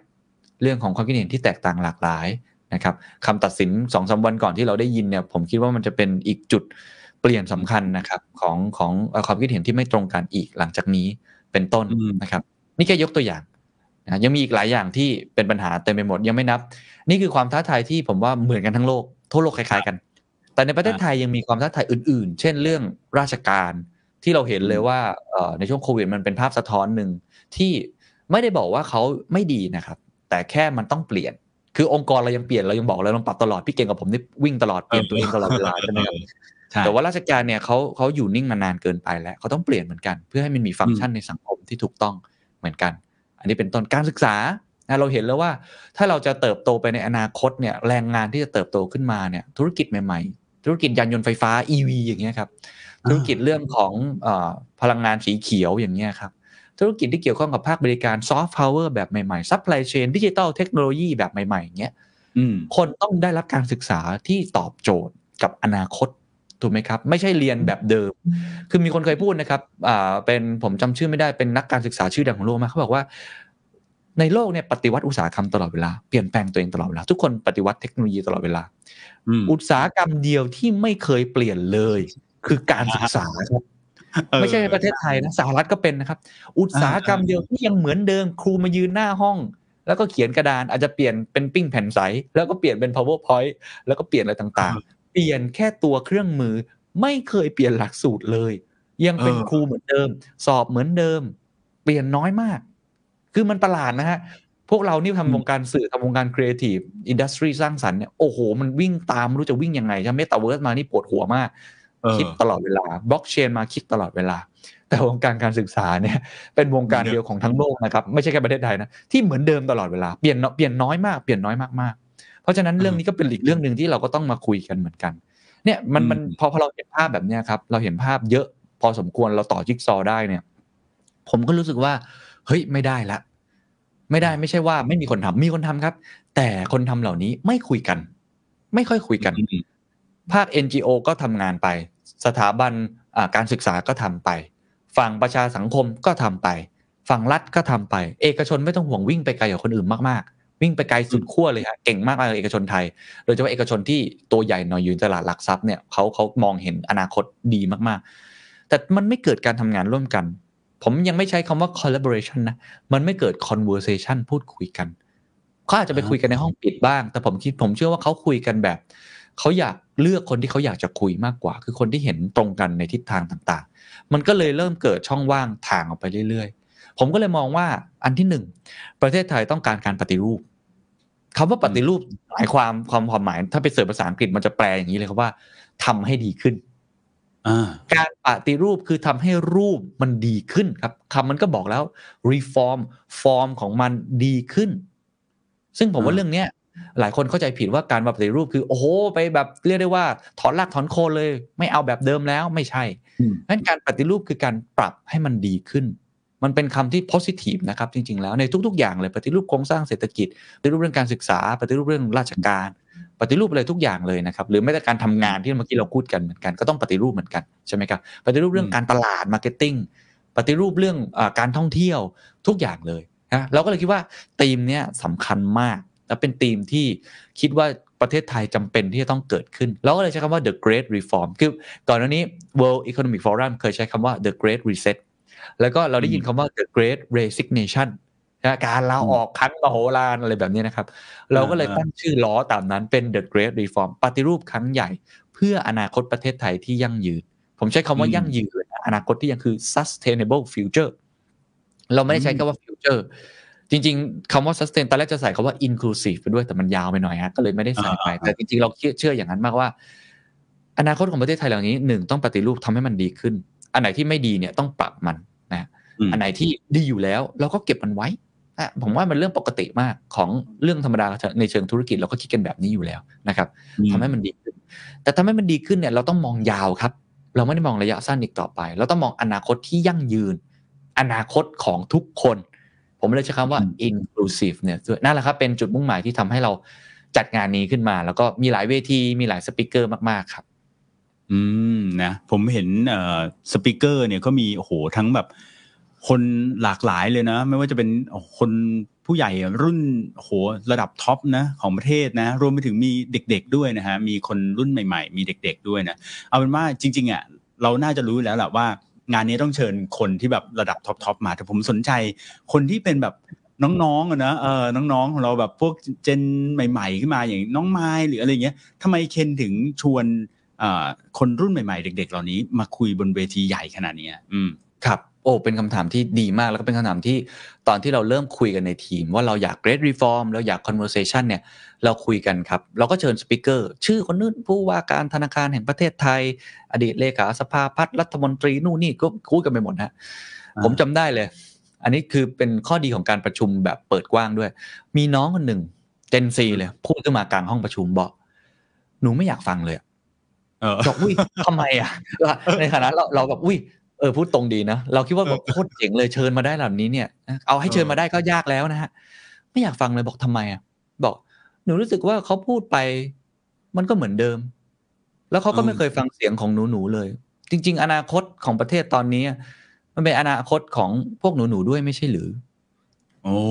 เรื่องของความคิดเห็นที่แตกต่างหลากหลายนะครับคำตัดสินสองสาวันก่อนที่เราได้ยินเนี่ยผมคิดว่ามันจะเป็นอีกจุด เปลี่ยนสำคัญนะครับของของเอ่อความคิดเห็นที่ไม่ตรงกันอีกหลังจากนี้เป็นต้นอืมนะครับ นี่แค่ยกตัวอย่างนะยังมีอีกหลายอย่างที่เป็นปัญหาเต็มไปหมดยังไม่นับ นี่คือความท้าทายที่ผมว่าเหมือนกันทั้งโลกทั่วโลกคล้ายๆกัน แต่ในประเทศไทยยังมีความท้าทายอื่น ๆ เช่นเรื่องราชการที่เราเห็นเลยว่าเอ่อในช่วงโควิดมันเป็นภาพสะท้อนหนึ่งที่ไม่ได้บอกว่าเขาไม่ดีนะครับ แต่แค่มันต้องเปลี่ยน คือองค์กรเรายังเปลี่ยนเรายังบอกเราต้องปรับตลอดพี่เก่งกับผมนี่วิ่งตลอดเปลี่ยนตัวเองตลอดเวลาใช่ไหมครับใช่ แต่ว่าราชการเนี่ยเขาเขาอยู่นิ่งมานานเกินไปแล้วเขาต้องเปลี่ยนเหมือนกัน เพื่อให้มันมีฟังก์ชันในสังคมที่ถูกต้องเหมือนกัน อันนี้เป็นต้นการศึกษานะเราเห็นแล้วว่าถ้าเราจะเติบโตไปในอนาคตเนี่ยแรงงานที่จะเติบโตขึ้นมาเนี่ยธุรกิจใหม่ๆ ธุรกิจยานยนต์ไฟฟ้า EV อย่างเงี้ยครับธุรกิจเรื่องของเออพลังงานสีเขียวอย่างเงี้ยครับธุรกิจที่เกี่ยวข้องกับภาคบริการ soft power แบบใหม่ๆ supply chain ดิจิตอลเทคโนโลยีแบบใหม่ๆอย่างเงี้ยอืมคนต้องได้รับการศึกษาที่ตอบโจทย์กับอนาคต ถูกไหมครับ ไม่ใช่เรียนแบบเดิม คือมีคนเคยพูดนะครับอ่าเป็นผมจำชื่อไม่ได้เป็นนักการศึกษาชื่อดังของโลกมากเขาบอกว่า ในโลกเนี่ยปฏิวัติอุตสาหกรรมตลอดเวลาเปลี่ยนแปลงตัวเองตลอดเวลาทุกคนปฏิวัติเทคโนโลยีตลอดเวลาอืมอุตสาหกรรมเดียวที่ไม่เคยเปลี่ยนเลย คือการศึกษาครับเออไม่ใช่ในประเทศไทยนะสหรัฐก็เป็นนะครับ อุตสาหกรรมเดียวที่ยังเหมือนเดิมครูมายืนหน้าห้อง แล้วก็เขียนกระดานอาจจะเปลี่ยนเป็นปิ้งแผ่นใส แล้วก็เปลี่ยนเป็น powerpoint แล้วก็เปลี่ยนอะไรต่างๆเปลี่ยนแค่ตัวเครื่องมือ ไม่เคยเปลี่ยนหลักสูตรเลย ยังเป็นเออครูเหมือนเดิม สอบเหมือนเดิม เปลี่ยนน้อยมาก คือมันประหลาดนะฮะพวกเรานี่ทำวงการสื่อทำวงการ creative industry สร้างสรรค์เนี่ยโอ้โห มันวิ่งตามไม่รู้จะวิ่งยังไงใช่ไหมเมตาเวิร์สมานี่ปวดหัวมากเออคิดตลอดเวลาบล็อกเชนมาคิดตลอดเวลา แต่วงการการศึกษาเนี่ยเป็นวงการเดียวของทั้งโลกนะครับ ไม่ใช่แค่ประเทศไทยนะ ที่เหมือนเดิมตลอดเวลาเปลี่ยนเปลี่ยนน้อยมากเปลี่ยนน้อยมากๆเพ ราะฉะนั้นเรื่องนี้ก็เป็นอีกเรื่องหนึ่งที่เราก็ต้องมาคุยกันเหมือนกัน เนี่ยมันมันอืมพอพอเราเห็นภาพแบบเนี้ยครับ เราเห็นภาพเยอะพอสมควรเราต่อจิ๊กซอว์ได้เนี่ย ผมก็รู้สึกว่า เฮ้ยไม่ได้ละไม่ได้ไม่ใช่ว่าไม่มีคนทำมีคนทำครับ แต่คนทำเหล่านี้ไม่คุยกัน ไม่ค่อยคุยกันอืมภาค NGO ก็ทำงานไป สถาบันอ่าการศึกษาก็ทำไป ฝั่งประชาสังคมก็ทำไป ฝั่งรัฐก็ทำไป เอกชนไม่ต้องห่วงวิ่งไปไกลกว่าคนอื่นมากๆ วิ่งไปไกลสุดขั้วเลยครับเก่งมากเลยเอกชนไทย โดยเฉพาะเอกชนที่ตัวใหญ่หน่อยอยู่ในตลาดหลักทรัพย์เนี่ยเขาเขามองเห็นอนาคตดีมากๆ แต่มันไม่เกิดการทำงานร่วมกัน ผมยังไม่ใช้คำว่า collaboration นะมันไม่เกิด conversation พูดคุยกันเขาอาจจะไปคุยกันในห้องปิดบ้าง แต่ผมคิดผมเชื่อว่าเขาคุยกันแบบเขาอยากเลือกคนที่เขาอยากจะคุยมากกว่า คือคนที่เห็นตรงกันในทิศทางต่างๆ มันก็เลยเริ่มเกิดช่องว่างทางออกไปเรื่อยๆ ผมก็เลยมองว่าอันที่หนึ่งประเทศไทยต้องการการปฏิรูปคำว่าปฏิรูปหมายความความความหมาย ถ้าไปเสิร์ชภาษาอังกฤษมันจะแปลอย่างนี้เลยครับว่าทำให้ดีขึ้นอ่าการปฏิรูปคือทำให้รูปมันดีขึ้นครับคำมันก็บอกแล้ว reform ฟอร์มของมันดีขึ้น ซึ่งผมว่าอ่าเรื่องเนี้ยหลายคนเข้าใจผิดว่าการปฏิรูปคือ โอ้โหไปแบบเรียกได้ว่า ถอนรากถอนโคนเลย ไม่เอาแบบเดิมแล้วไม่ใช่อืมงั้นการปฏิรูปคือการปรับให้มันดีขึ้น มันเป็นคำที่ positive นะครับจริงๆแล้วในทุกๆอย่างเลยปฏิรูปโครงสร้างเศรษฐกิจปฏิรูปเรื่องการศึกษาปฏิรูปเรื่องราชการปฏิรูปอะไรทุกอย่างเลยนะครับ หรือแม้แต่การทำงานที่เมื่อกี้เราพูดกันเหมือนกันก็ต้องปฏิรูปเหมือนกันใช่ไหมครับปฏิรูปเรื่องการตลาด marketing ปฏิรูปเรื่องอการท่องเที่ยวทุกอย่างเลยนะเราก็เลยคิดว่าธีมเนี้ยสำคัญมาก และเป็นธีมที่คิดว่าประเทศไทยจำเป็นที่จะต้องเกิดขึ้น เราก็เลยใช้คำว่า the great reform คือก่อนหน้านี้ World Economic Forum เคยใช้คำว่า the great reset แล้วก็เราได้ยินคำว่า the great resignation นะการลาออกครั้งมโหฬารอะไรแบบนี้นะครับ เราก็เลยตั้งชื่อล้อตามนั้นเป็น the great reform ปฏิรูปครั้งใหญ่ เพื่ออนาคตประเทศไทยที่ยั่งยืน ผมใช้คำว่าอืมยั่งยืนนะอนาคตที่ยังคือ sustainable future เราไม่ได้ใช้คำว่า future จริงๆคำว่า sustain ตอนแรกจะใส่คำว่า inclusive ไปด้วยแต่มันยาวไปหน่อยฮะก็เลยไม่ได้ใส่ไปอ่าๆแต่จริงๆเราเชื่อเชื่ออย่างนั้นมากว่า อนาคตของประเทศไทยเหล่านี้หนึ่งต้องปฏิรูปทำให้มันดีขึ้น อันไหนที่ไม่ดีเนี่ยต้องปรับมันนะม อันไหนที่ดีอยู่แล้วเราก็เก็บมันไว้อะผมว่ามันเรื่องปกติมากของเรื่องธรรมดาในเชิงธุรกิจเราก็คิดกันแบบนี้อยู่แล้วนะครับทำให้มันดีขึ้น แต่ทำให้มันดีขึ้นเนี่ยเราต้องมองยาวครับ เราไม่ได้มองระยะสั้นอีกต่อไป เราต้องมองอนาคตที่ยั่งยืน อนาคตของทุกคน ผมเลยใช้คำว่าอืม inclusive เนี่ยนั่นแหละครับเป็นจุดมุ่งหมายที่ทำให้เราจัดงานนี้ขึ้นมา แล้วก็มีหลายเวทีมีหลายสปิเกอร์มากๆครับ อืมนะผมเห็นเอ่อ speaker เนี่ยก็มีโอ้โหทั้งแบบ คนหลากหลายเลยนะ ไม่ว่าจะเป็นคนผู้ใหญ่รุ่นโหระดับ top นะของประเทศนะ รวมไปถึงมีเด็ก ๆด้วยนะฮะมีคนรุ่นใหม่ ๆ มีเด็ก ๆด้วยนะเอาเป็นว่าจริงๆอะเราน่าจะรู้แล้วแหละว่างานนี้ต้องเชิญคนที่แบบระดับ top ๆมา แต่ผมสนใจคนที่เป็นแบบน้องๆนะเออน้องๆของเราแบบพวก genใหม่ ๆ ขึ้นมาอย่างน้องไม้หรืออะไรเงี้ยทำไมเคนถึงชวนอ่าคนรุ่นใหม่ ๆ เด็ก ๆ เหล่านี้มาคุยบนเวทีใหญ่ขนาดนี้อืมครับ โอ้เป็นคำถามที่ดีมากแล้วก็เป็นคำถามที่ตอนที่เราเริ่มคุยกันในทีม ว่าเราอยาก great reform เราอยาก conversation เนี่ยเราคุยกันครับ เราก็เชิญสปิเกอร์ชื่อคนนู้นผู้ว่าการธนาคารแห่งประเทศไทย อดีตเลขาสภาพัฒน์รัฐมนตรีนู่นนี่ก็คุยกันไปหมดฮะอ่าผมจำได้เลย อันนี้คือเป็นข้อดีของการประชุมแบบเปิดกว้างด้วย มีน้องคนหนึ่งเจนซีเลยพูดขึ้นมากลางห้องประชุมบอกหนูไม่อยากฟังเลยอะเออบอกอุ้ยทำไมอะในฐานะเราเราแบบอุ้ย เออพูดตรงดีนะ เราคิดว่าแบบโคตรเจ๋งเลยเชิญมาได้แบบนี้เนี่ย เอาให้เชิญมาได้ก็ยากแล้วนะฮะ ไม่อยากฟังเลยบอกทำไมอะ บอกหนูรู้สึกว่าเขาพูดไป มันก็เหมือนเดิม แล้วเขาก็ไม่เคยฟังเสียงของหนูหนูๆเลย จริง ๆ อนาคตของประเทศตอนนี้ มันเป็นอนาคตของพวกหนูหนูๆด้วยไม่ใช่หรือ โอ้โอ้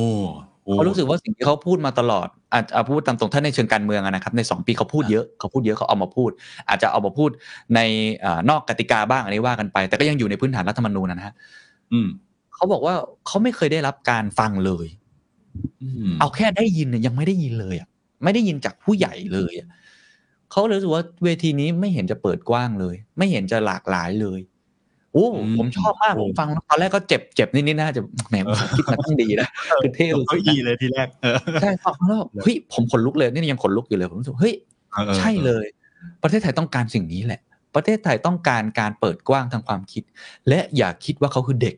เขารู้สึกว่าสิ่งที่เขาพูดมาตลอด อาจจะพูดตามตรงถ้าในเชิงการเมืองอะนะครับ ในสองปีเขาพูดเยอะเขาพูดเยอะเขาเอามาพูด อาจจะเอามาพูดในเอ่อนอกกติกาบ้างอันนี้ว่ากันไป แต่ก็ยังอยู่ในพื้นฐานรัฐธรรมนูญนะฮะอืมเขาบอกว่าเขาไม่เคยได้รับการฟังเลยอืมเอาแค่ได้ยินเนี่ยยังไม่ได้ยินเลยอะไม่ได้ยินจากผู้ใหญ่เลยอะเขาเลยรู้สึกว่าเวทีนี้ไม่เห็นจะเปิดกว้างเลย ไม่เห็นจะหลากหลายเลย โอ้ผมชอบมากผมฟังตอนแรกก็เจ็บเจ็บนิดๆนะจะแหมคิดมาตั้งดีนะคือเท่สุดๆเก้านะอี้เลยทีแรกเออใช่ฟังแล้วเฮ้ยผมขนลุกเลยนี่ยังขนลุกอยู่เลยผมรู้สึกเฮ้ยออออใช่เลย ประเทศไทยต้องการสิ่งนี้แหละ ประเทศไทยต้องการการเปิดกว้างทางความคิด และอย่าคิดว่าเขาคือเด็ก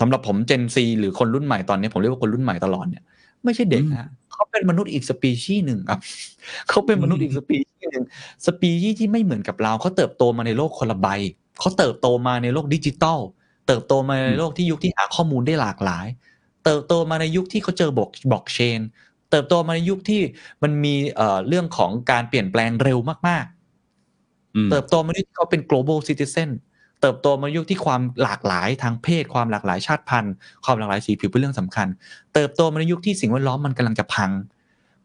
สำหรับผมเจนซีหรือคนรุ่นใหม่ตอนนี้ผมเรียกว่าคนรุ่นใหม่ตลอดเนี่ย ไม่ใช่เด็กนะ เขาเป็นมนุษย์อีกสปีชีส์หนึ่งครับเขาเป็นมนุษย์อีกสปีชีส์หนึ่งสปีชีส์ที่ไม่เหมือนกับเราเขาเติบโตมาในโลกคนละใบเขาเติบโตมาในโลกดิจิตอลเติบโตมาในโลกที่ยุคที่หาข้อมูลได้หลากหลาย เติบโตมาในยุคที่เขาเจอ block blockchain เติบโตมาในยุคที่มันมีเอ่อเรื่องของการเปลี่ยนแปลงเร็วมากอืมๆเติบโตมาในยุคที่เขาเป็น global citizen เติบโตมาในยุคที่ความหลากหลายทางเพศ ความหลากหลายชาติพันธุ์ ความหลากหลายสีผิวเป็นเรื่องสำคัญ เติบโตมาในยุคที่สิ่งแวดล้อมมันกำลังจะพัง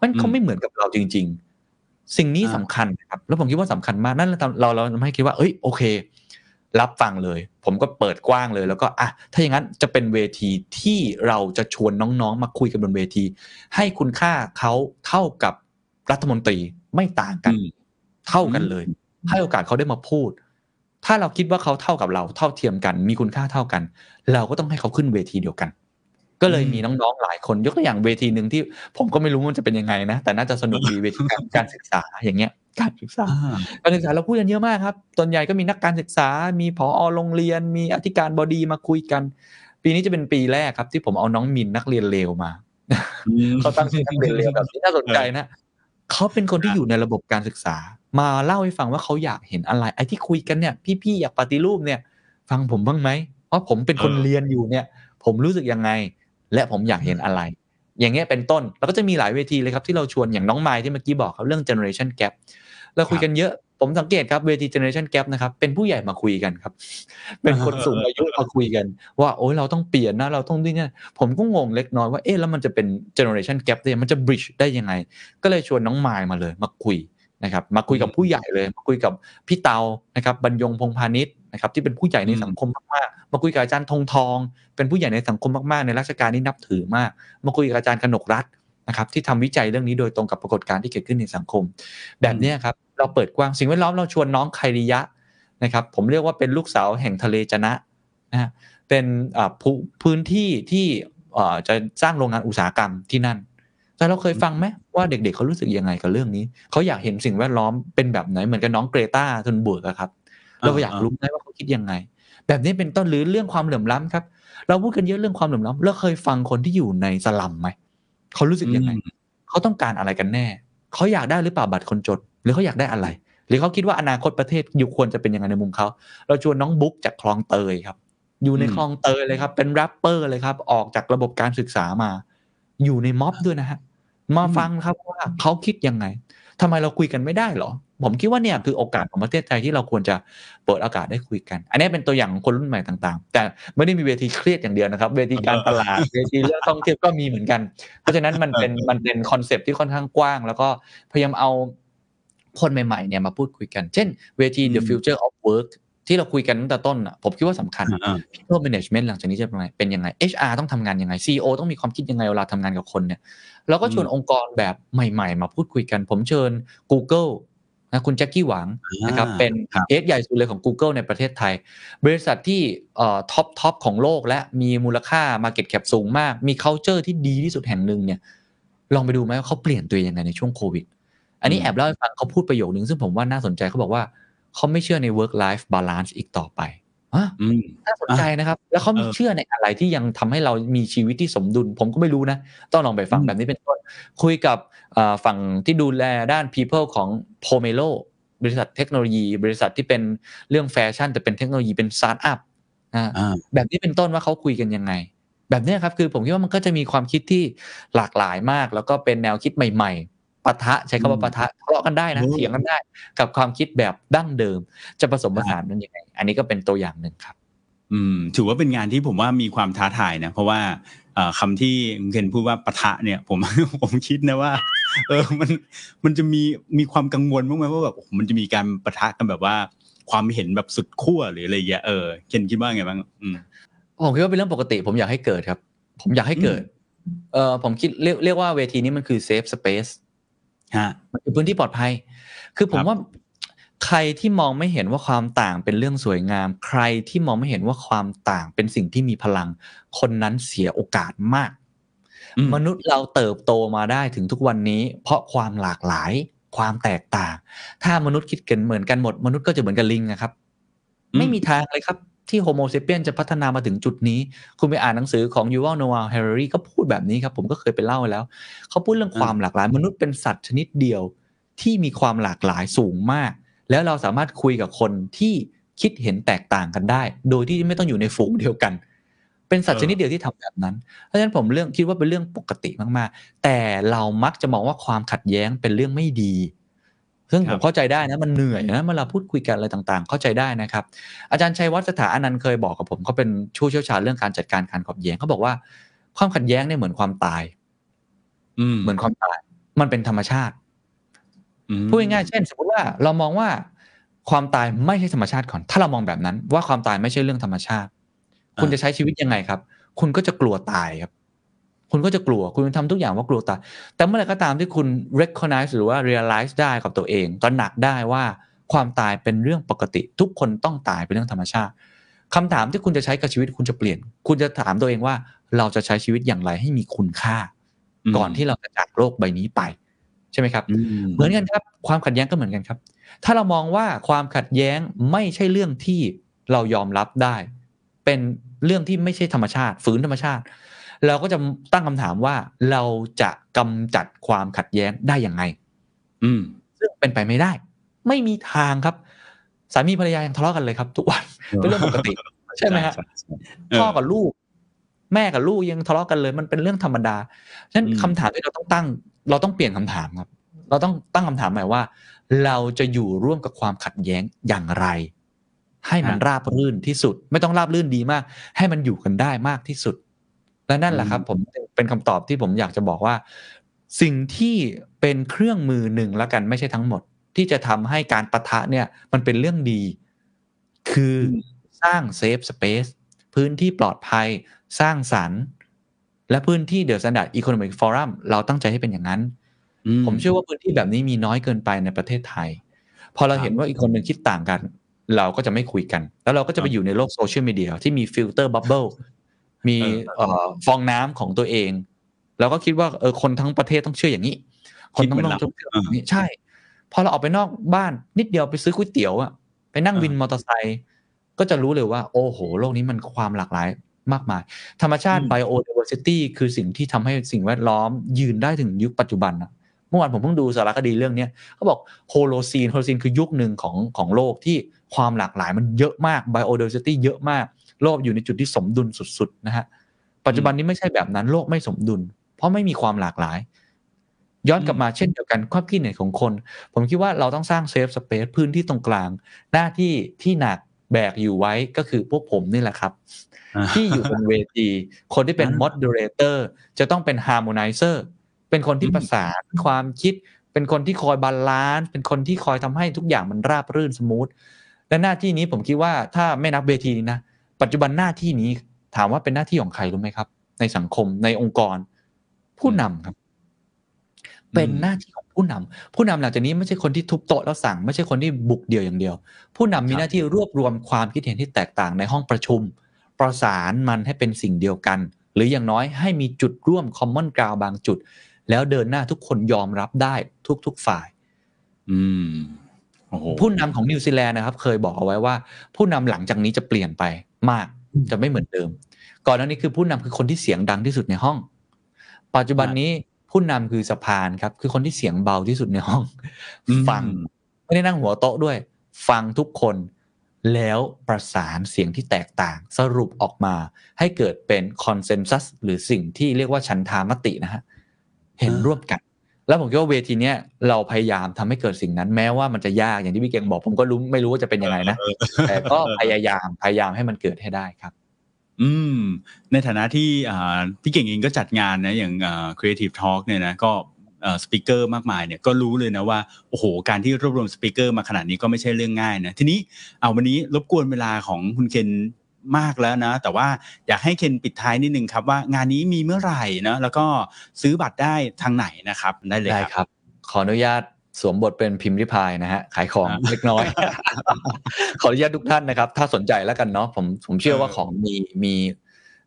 มันเขาไม่เหมือนกับเราจริง ๆ สิ่งนี้สำคัญนะครับ แล้วผมคิดว่าสำคัญมาก นั่นเราเราทำให้คิดว่า เอ้ย โอเค รับฟังเลย ผมก็เปิดกว้างเลย แล้วก็ อะ ถ้าอย่างนั้นจะเป็นเวทีที่เราจะชวนน้องๆ มาคุยกันบนเวที ให้คุณค่าเขาเท่ากับรัฐมนตรีไม่ต่างกันอืมเท่ากันเลย ให้โอกาสเขาได้มาพูด ถ้าเราคิดว่าเขาเท่ากับเราเท่าเทียมกัน มีคุณค่าเท่ากัน เราก็ต้องให้เขาขึ้นเวทีเดียวกัน ก็เลยมีน้องๆหลายคนยกตัวอย่างเวทีหนึ่งที่ ผมก็ไม่รู้ว่ามันจะเป็นยังไงนะแต่น่าจะสนุกดีเวทีการการศึกษาอย่างเงี้ยการศึกษาอ่าการศึกษาเราพูดกันเยอะมากครับส่วนใหญ่ก็มีนักการศึกษา มีผอโรงเรียน มีอธิการบดีมาคุยกัน ปีนี้จะเป็นปีแรกครับ ที่ผมเอาน้องมินนักเรียนเลวมาเขาตั้งชื่อนักเรียนเลวแบบนี้น่าสนใจนะเขาเป็นคนที่อยู่ในระบบการศึกษา มาเล่าให้ฟังว่าเขาอยากเห็นอะไร ไอ้ที่คุยกันเนี่ยพี่ๆอยากปฏิรูปเนี่ย ฟังผมบ้างไหมเพราะผมเป็นคนเออเรียนอยู่เนี่ย ผมรู้สึกยังไง และผมอยากเห็นอะไร อย่างเงี้ยเป็นต้นแล้วก็จะมีหลายเวทีเลยครับที่เราชวนอย่างน้องไม้ที่เมื่อกี้บอกครับเรื่อง generation gap เราคุยกันเยอะผผมสังเกตครับเวที generation gap นะครับเป็นผู้ใหญ่มาคุยกันครับ เป็นคนสูงอายุมาคุยกัน ว่าโอ้ยเราต้องเปลี่ยนนะเราต้องนี่เนี่ยผมก็งงเล็กน้อยว่าเอ๊ะแล้วมันจะเป็น generation gap ได้ยังไงมันจะ bridge ได้ยังไง ก็เลยชวนน้องมายมาเลยมาคุย นะครับมาคุยกับผู้ใหญ่เลย มาคุยกับพี่เตานะครับบรรยงพงพาณิชย์นะครับที่เป็นผู้ใหญ่ในสังคมมากๆมาคุยกับอาจารย์ธงทอง เป็นผู้ใหญ่ในสังคมมากๆในราชการที่นับถือมาก มาคุยกับอาจารย์กนกรัฐนะครับที่ทำวิจัยเรื่องนี้โดยตรงกับปรากฏการณ์ที่เกิดขึ้นในสังคม แบบเนี้ยครับเราเปิดกว้างสิ่งแวดล้อมเราชวนน้องไคริยะนะครับผมเรียกว่าเป็นลูกสาวแห่งทะเลจะนะนะฮะเป็นอ่าภูพื้นที่ที่อ่าจะสร้างโรงงานอุตสาหกรรมที่นั่น แต่เราเคยฟังไหมว่าเด็กๆเขารู้สึกยังไงกับเรื่องนี้ เขาอยากเห็นสิ่งแวดล้อมเป็นแบบไหนเหมือนกับน้องเกรตาทุนบุตรอะครับ เราอยากรู้ไหมว่าเขาคิดยังไง แบบนี้เป็นต้นหรือเรื่องความเหลื่อมล้ำครับ เราพูดกันเยอะเรื่องความเหลื่อมล้ำเราเคยฟังคนที่อยู่ในสลัมไหมเขารู้สึกยังไง เขาต้องการอะไรกันแน่ เขาอยากได้หรือเปล่าบัตรคนจนหรือเขาอยากได้อะไร หรือเขาคิดว่าอนาคตประเทศอยู่ควรจะเป็นยังไงในมุมเขาเราชวนน้องบุ๊กจากคลองเตยครับ อยู่ในอืมคลองเตยเลยครับ เป็นแรปเปอร์เลยครับ ออกจากระบบการศึกษามา อยู่ในม็อบด้วยนะฮะมาฟังครับว่าเขาคิดยังไงทำไมเราคุยกันไม่ได้เหรอ ผมคิดว่าเนี่ยคือโอกาสของประเทศไทยที่เราควรจะเปิดโอกาสได้คุยกัน อันนี้เป็นตัวอย่างของคนรุ่นใหม่ต่างๆ แต่ไม่ได้มีเวทีเครียดอย่างเดียวนะครับ เวทีการตลาด เวทีเรื่องท่องเที่ยวก็มีเหมือนกัน เพราะฉะนั้นมันเป็นมันเป็นคอนเซปต์ที่ค่อนข้างกว้าง แล้วก็พยายามเอาคนใหม่ๆเนี่ยมาพูดคุยกัน เช่นเวที The Future of Work ที่เราคุยกันตั้งแต่ต้นอะผมคิดว่าสำคัญอ่า people management หลังจากนี้จะเป็นยังไงเป็นยังไง HR ต้องทำงานยังไง CEO ต้องมีความคิดยังไงเวลาทำงานกับคนเนี่ยเราก็ชวนอืมองค์กรแบบใหม่ ๆ มาพูดคุยกัน ผมเชิญ Google นะคุณแจ็คกี้หวางนะครับอ่าเป็นครับเอสใหญ่สุดเลยของ Google ในประเทศไทย บริษัทที่เอ่อ top top ของโลกและมีมูลค่า Market Cap สูงมาก มี culture ที่ดีที่สุดแห่งหนึ่งเนี่ยลองไปดูไหมว่าเขาเปลี่ยนตัวเองยังไงในช่วงโควิด อันนี้อืมแอบเล่าให้ฟังเขาพูดประโยคนึงซึ่งผมว่าน่าสนใจเขาบอกว่า เขาไม่เชื่อใน work life balance อีกต่อไปฮะอืมน่าสนใจนะครับ แล้วเขาเออเชื่อในอะไรที่ยังทำให้เรามีชีวิตที่สมดุล ผมก็ไม่รู้นะ ต้องลองไปฟังอืมแบบนี้เป็นต้น คุยกับเอ่อฝั่งที่ดูแลด้าน people ของ Pomelo บริษัทเทคโนโลยี บริษัทที่เป็นเรื่องแฟชั่น แต่เป็นเทคโนโลยีเป็นสตาร์ทอัพนะอ่าแบบนี้เป็นต้นว่าเขาคุยกันยังไง แบบเนี้ยครับคือผมคิดว่ามันก็จะมีความคิดที่หลากหลายมาก แล้วก็เป็นแนวคิดใหม่ ๆ ปะทะใช้คำว่าปะทะทะเลาะกันได้นะโอ้เถียงกันได้ กับความคิดแบบดั้งเดิม จะผสมผสานมันยังไงอันนี้ก็เป็นตัวอย่างหนึ่งครับ อืม ถือว่าเป็นงานที่ผมว่ามีความท้าทายนะเพราะว่าเอ่อคำที่คุณเคนพูดว่าปะทะเนี่ย ผมผมคิดนะว่า เออมันมันจะมีมีความกังวลบ้างไหมว่าแบบโอ้โหมันจะมีการปะทะกันแบบว่าความเห็นแบบสุดขั้วหรืออะไรอย่างเงี้ยเออเคนคิดว่าไงบ้างอืมผมคิดว่าเป็นเรื่องปกติ ผมอยากให้เกิดครับ ผมอยากให้เกิดเอ่อผมคิดเรียกเรียกว่าเวทีนี้มันคือ safe space ฮะมันคือพื้นที่ปลอดภัย คือผมครับว่าใครที่มองไม่เห็นว่าความต่างเป็นเรื่องสวยงาม ใครที่มองไม่เห็นว่าความต่างเป็นสิ่งที่มีพลัง คนนั้นเสียโอกาสมากอืมมนุษย์เราเติบโตมาได้ถึงทุกวันนี้ เพราะความหลากหลาย ความแตกต่าง ถ้ามนุษย์คิดกันเหมือนกันหมด มนุษย์ก็จะเหมือนกับลิงนะครับอืมไม่มีทางเลยครับ ที่ Homo sapiens จะพัฒนามาถึงจุดนี้ คุณไปอ่านหนังสือของยูวัลโนอาห์ แฮรารีก็พูดแบบนี้ครับ ผมก็เคยไปเล่าไว้แล้ว เขาพูดเรื่องความหลากหลาย มนุษย์เป็นสัตว์ชนิดเดียวที่มีความหลากหลายสูงมาก แล้วเราสามารถคุยกับคนที่คิดเห็นแตกต่างกันได้ โดยที่ไม่ต้องอยู่ในฝูงเดียวกัน เป็นสัตว์เออชนิดเดียวที่ทำแบบนั้น เพราะฉะนั้นผมเรื่องคิดว่าเป็นเรื่องปกติมากๆ แต่เรามักจะมองว่าความขัดแย้งเป็นเรื่องไม่ดี ซึ่งคผรับมเข้าใจได้นะมันเหนื่อยนะเมื่อเราพูดคุยกันอะไรต่างๆ เข้าใจได้นะครับ อาจารย์ชัยวัฒน์สถาอนันต์เคยบอกกับผมเขาเป็นผู้เชี่ยวชาญเรื่องการจัดการการขัดแย้งเขาบอกว่า ความขัดแย้งเนี่ยเหมือนความตาย อืมเหมือนความตาย มันเป็นธรรมชาติอืมพูดง่ายๆเช่น สมมติว่าเรามองว่าความตายไม่ใช่ธรรมชาติก่อน ถ้าเรามองแบบนั้น ว่าความตายไม่ใช่เรื่องธรรมชาติ คุณจะใช้ชีวิตยังไงครับ คุณก็จะกลัวตายครับ คุณก็จะกลัวคุณทำทุกอย่างว่ากลัวตายแต่เมื่อไหร่ก็ตามที่คุณ recognize หรือว่า realize ได้กับตัวเองตระหนักได้ว่าความตายเป็นเรื่องปกติ ทุกคนต้องตายเป็นเรื่องธรรมชาติคำถามที่คุณจะใช้กับชีวิตคุณจะเปลี่ยน คุณจะถามตัวเองว่าเราจะใช้ชีวิตอย่างไรให้มีคุณค่า ก่อนที่เราจะจากโลกใบนี้ไป ใช่ไหมครับอืมเหมือนกันครับ ความขัดแย้งก็เหมือนกันครับ ถ้าเรามองว่าความขัดแย้งไม่ใช่เรื่องที่เรายอมรับได้ เป็นเรื่องที่ไม่ใช่ธรรมชาติฝืนธรรมชาติ เราก็จะตั้งคำถามว่าเราจะกำจัดความขัดแย้งได้อย่างไง อืม ซึ่งเป็นไปไม่ได้ ไม่มีทางครับ สามีภรรยายังทะเลาะกันเลยครับ ทุกวันเป็นเรื่องปกติ ใช่ไหมฮะใช่เออพ่อกับลูก แม่กับลูกยังทะเลาะกันเลย มันเป็นเรื่องธรรมดาฉะนั้นอืมคำถามที่เราต้องตั้ง เราต้องเปลี่ยนคำถามครับ เราต้องตั้งคำถามใหม่ว่า เราจะอยู่ร่วมกับความขัดแย้งอย่างไรให้มันฮะราบรื่นที่สุด ไม่ต้องราบรื่นดีมาก ให้มันอยู่กันได้มากที่สุด และนั่นแหละครับ ผมเป็นคำตอบที่ผมอยากจะบอกว่า สิ่งที่เป็นเครื่องมือหนึ่งละกันไม่ใช่ทั้งหมด ที่จะทำให้การปะทะเนี่ย มันเป็นเรื่องดี คือสร้าง safe space พื้นที่ปลอดภัยสร้างสรรค์ และพื้นที่เด e ส t นด n ร์ดอีโคโนมิกฟอรัมเราตั้งใจให้เป็นอย่างนั้น ผมเชื่อว่าพื้นที่แบบนี้มีน้อยเกินไปในประเทศไทย พอเราเห็นว่าอีกคนหนึ่งคิดต่างกัน เราก็จะไม่คุยกัน แล้วเราก็จะไปอยู่ในโลกโซเชียลมีเดียที่มี filter bubble มีเออเอ่อฟองน้ำของตัวเองเราก็คิดว่าเออคนทั้งประเทศต้องเชื่ออย่างนี้ คนทั้งโลกต้องเชื่ออย่างนี้ใช่ พอเราออกไปนอกบ้านนิดเดียวไปซื้อก๋วยเตี๋ยวอะไปนั่งวินมอเตอร์ไซค์ก็จะรู้เลยว่า โอ้โห โลกนี้มันความหลากหลายมากมาย ธรรมชาติอืม biodiversity คือสิ่งที่ทำให้สิ่งแวดล้อมยืนได้ถึงยุคปัจจุบันนะเมื่อวานผมเพิ่งดูสารคดีเรื่องเนี้ยเขาบอก Holocene Holocene คือยุคหนึ่งของของโลกที่ความหลากหลายมันเยอะมาก biodiversity เยอะมาก โลกอยู่ในจุดที่สมดุลสุดๆนะฮะปัจจุบันนี้ไม่ใช่แบบนั้นโลกไม่สมดุล เพราะไม่มีความหลากหลาย ย้อนกลับมาเช่นเดียวกันความคิดเห็นของคน ผมคิดว่าเราต้องสร้าง safe space พื้นที่ตรงกลาง หน้าที่ที่หนักแบกอยู่ไว้ก็คือพวกผมนี่แหละครับอ่าที่อยู่บนเวที คนที่เป็นอ่า moderator จะต้องเป็น harmonizer เป็นคนที่อืมประสานความคิด เป็นคนที่คอย balance เป็นคนที่คอยทำให้ทุกอย่างมันราบรื่น smooth และหน้าที่นี้ผมคิดว่าถ้าไม่นับเวทีนี้นะ ปัจจุบันหน้าที่นี้ถามว่าเป็นหน้าที่ของใครรู้ไหมครับ ในสังคมในองค์กร ผู้นำครับ เป็นหน้าที่ของผู้นำผู้นำหลังจากนี้ไม่ใช่คนที่ทุบโต๊ะแล้วสั่ง ไม่ใช่คนที่บุกเดี่ยวอย่างเดียว ผู้นำมีหน้าที่รวบรวมความคิดเห็นที่แตกต่างในห้องประชุม ประสานมันให้เป็นสิ่งเดียวกัน หรืออย่างน้อยให้มีจุดร่วม common ground บางจุด แล้วเดินหน้าทุกคนยอมรับได้ทุก ๆฝ่าย อืมโอ้โหผู้นำของนิวซีแลนด์นะครับ เคยบอกเอาไว้ว่า ผู้นำหลังจากนี้จะเปลี่ยนไป มากจะไม่เหมือนเดิม ก่อนหน้านี้คือผู้นำคือคนที่เสียงดังที่สุดในห้อง ปัจจุบันนี้ผู้นำคือสะพานครับ คือคนที่เสียงเบาที่สุดในห้องอืมฟัง ไม่ได้นั่งหัวโต๊ะด้วย ฟังทุกคน แล้วประสานเสียงที่แตกต่าง สรุปออกมาให้เกิดเป็นคอนเซน s ัสหรือสิ่งที่เรียกว่าฉันทามตินะฮะเห็นร่วมกัน แล้วผมคิดว่าเวทีเนี้ยเราพยายามทำให้เกิดสิ่งนั้น แม้ว่ามันจะยากอย่างที่พี่เก่งบอก ผมก็รู้ไม่รู้ว่าจะเป็นยังไงนะแต่ก็พยายามพยายามให้มันเกิดให้ได้ครับ อืม ในฐานะที่อ่าพี่เก่งเองก็จัดงานนะอย่างอ่า Creative Talk เนี่ยนะก็สปิเกอร์มากมายเนี่ยก็รู้เลยนะว่าโอ้โหการที่รวบรวมสปิเกอร์มาขนาดนี้ก็ไม่ใช่เรื่องง่ายนะทีนี้เอาวันนี้รบกวนเวลาของคุณเคน มากแล้วนะ แต่ว่าอยากให้เคนปิดท้ายนิดนึงครับว่างานนี้มีเมื่อไหร่นะแล้วก็ซื้อบัตรได้ทางไหนนะครับได้เลยได้ครับครับ ขออนุญาตสวมบทเป็นพิมพ์ริพายนะฮะขายของอ่าเล็กน้อย ขออนุญาตทุกท่านนะครับ ถ้าสนใจแล้วกันเนาะผมผมเชื่อว่าเออของมีมี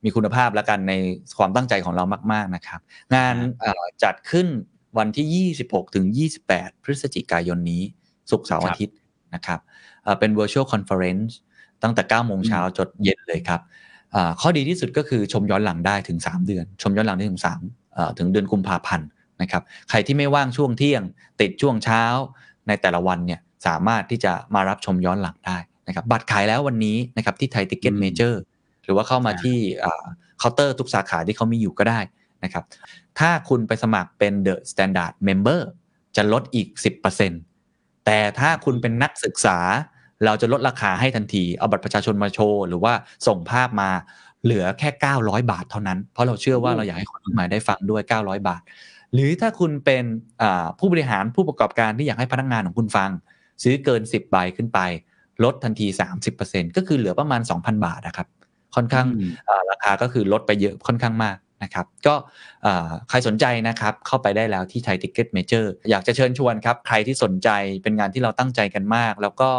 มีคุณภาพแล้วกันในความตั้งใจของเรามาก ๆนะครับ งานเอ่อจัดขึ้นวันที่ 26 ถึง 28 พฤศจิกายนนี้ ศุกร์เสาร์ครับอาทิตย์นะครับเอ่อเป็น virtual conference ตั้งแต่9โมงเช้าจดเย็นเลยครับอ่าข้อดีที่สุดก็คือชมย้อนหลังได้ถึง 3 เดือน ชมย้อนหลังได้ถึง3เอ่อถึงเดือนกุมภาพันธ์นะครับใครที่ไม่ว่างช่วงเที่ยง ติดช่วงเช้าในแต่ละวันเนี่ยสามารถที่จะมารับชมย้อนหลังได้นะครับบัตรขายแล้ววันนี้นะครับที่ไทยติเก็ตอืมเมเจอร์หรือว่าเข้ามาอ่าที่เคาน์เตอร์ทุกสาขาที่เขามีอยู่ก็ได้นะครับถ้าคุณไปสมัครเป็น The Standard Member จะลดอีก 10%แต่ถ้าคุณเป็นนักศึกษา เราจะลดราคาให้ทันที เอาบัตรประชาชนมาโชว์หรือว่าส่งภาพมาเหลือแค่ 900 บาทเท่านั้น เพราะเราเชื่อว่าเราอยากให้คนรุ่นใหม่ได้ฟังด้วย 900 บาท หรือถ้าคุณเป็นอ่าผู้บริหารผู้ประกอบการที่อยากให้พนักงานของคุณฟัง ซื้อเกิน 10 ใบขึ้นไป ลดทันที 30%ก็คือเหลือประมาณ 2,000 บาทนะครับ ค่อนข้างอืมอ่าราคาก็คือลดไปเยอะค่อนข้างมากนะครับ ก็อ่าใครสนใจนะครับ เข้าไปได้แล้วที่ ThaiTicketMajor อยากจะเชิญชวนครับ ใครที่สนใจเป็นงานที่เราตั้งใจกันมาก แล้วก็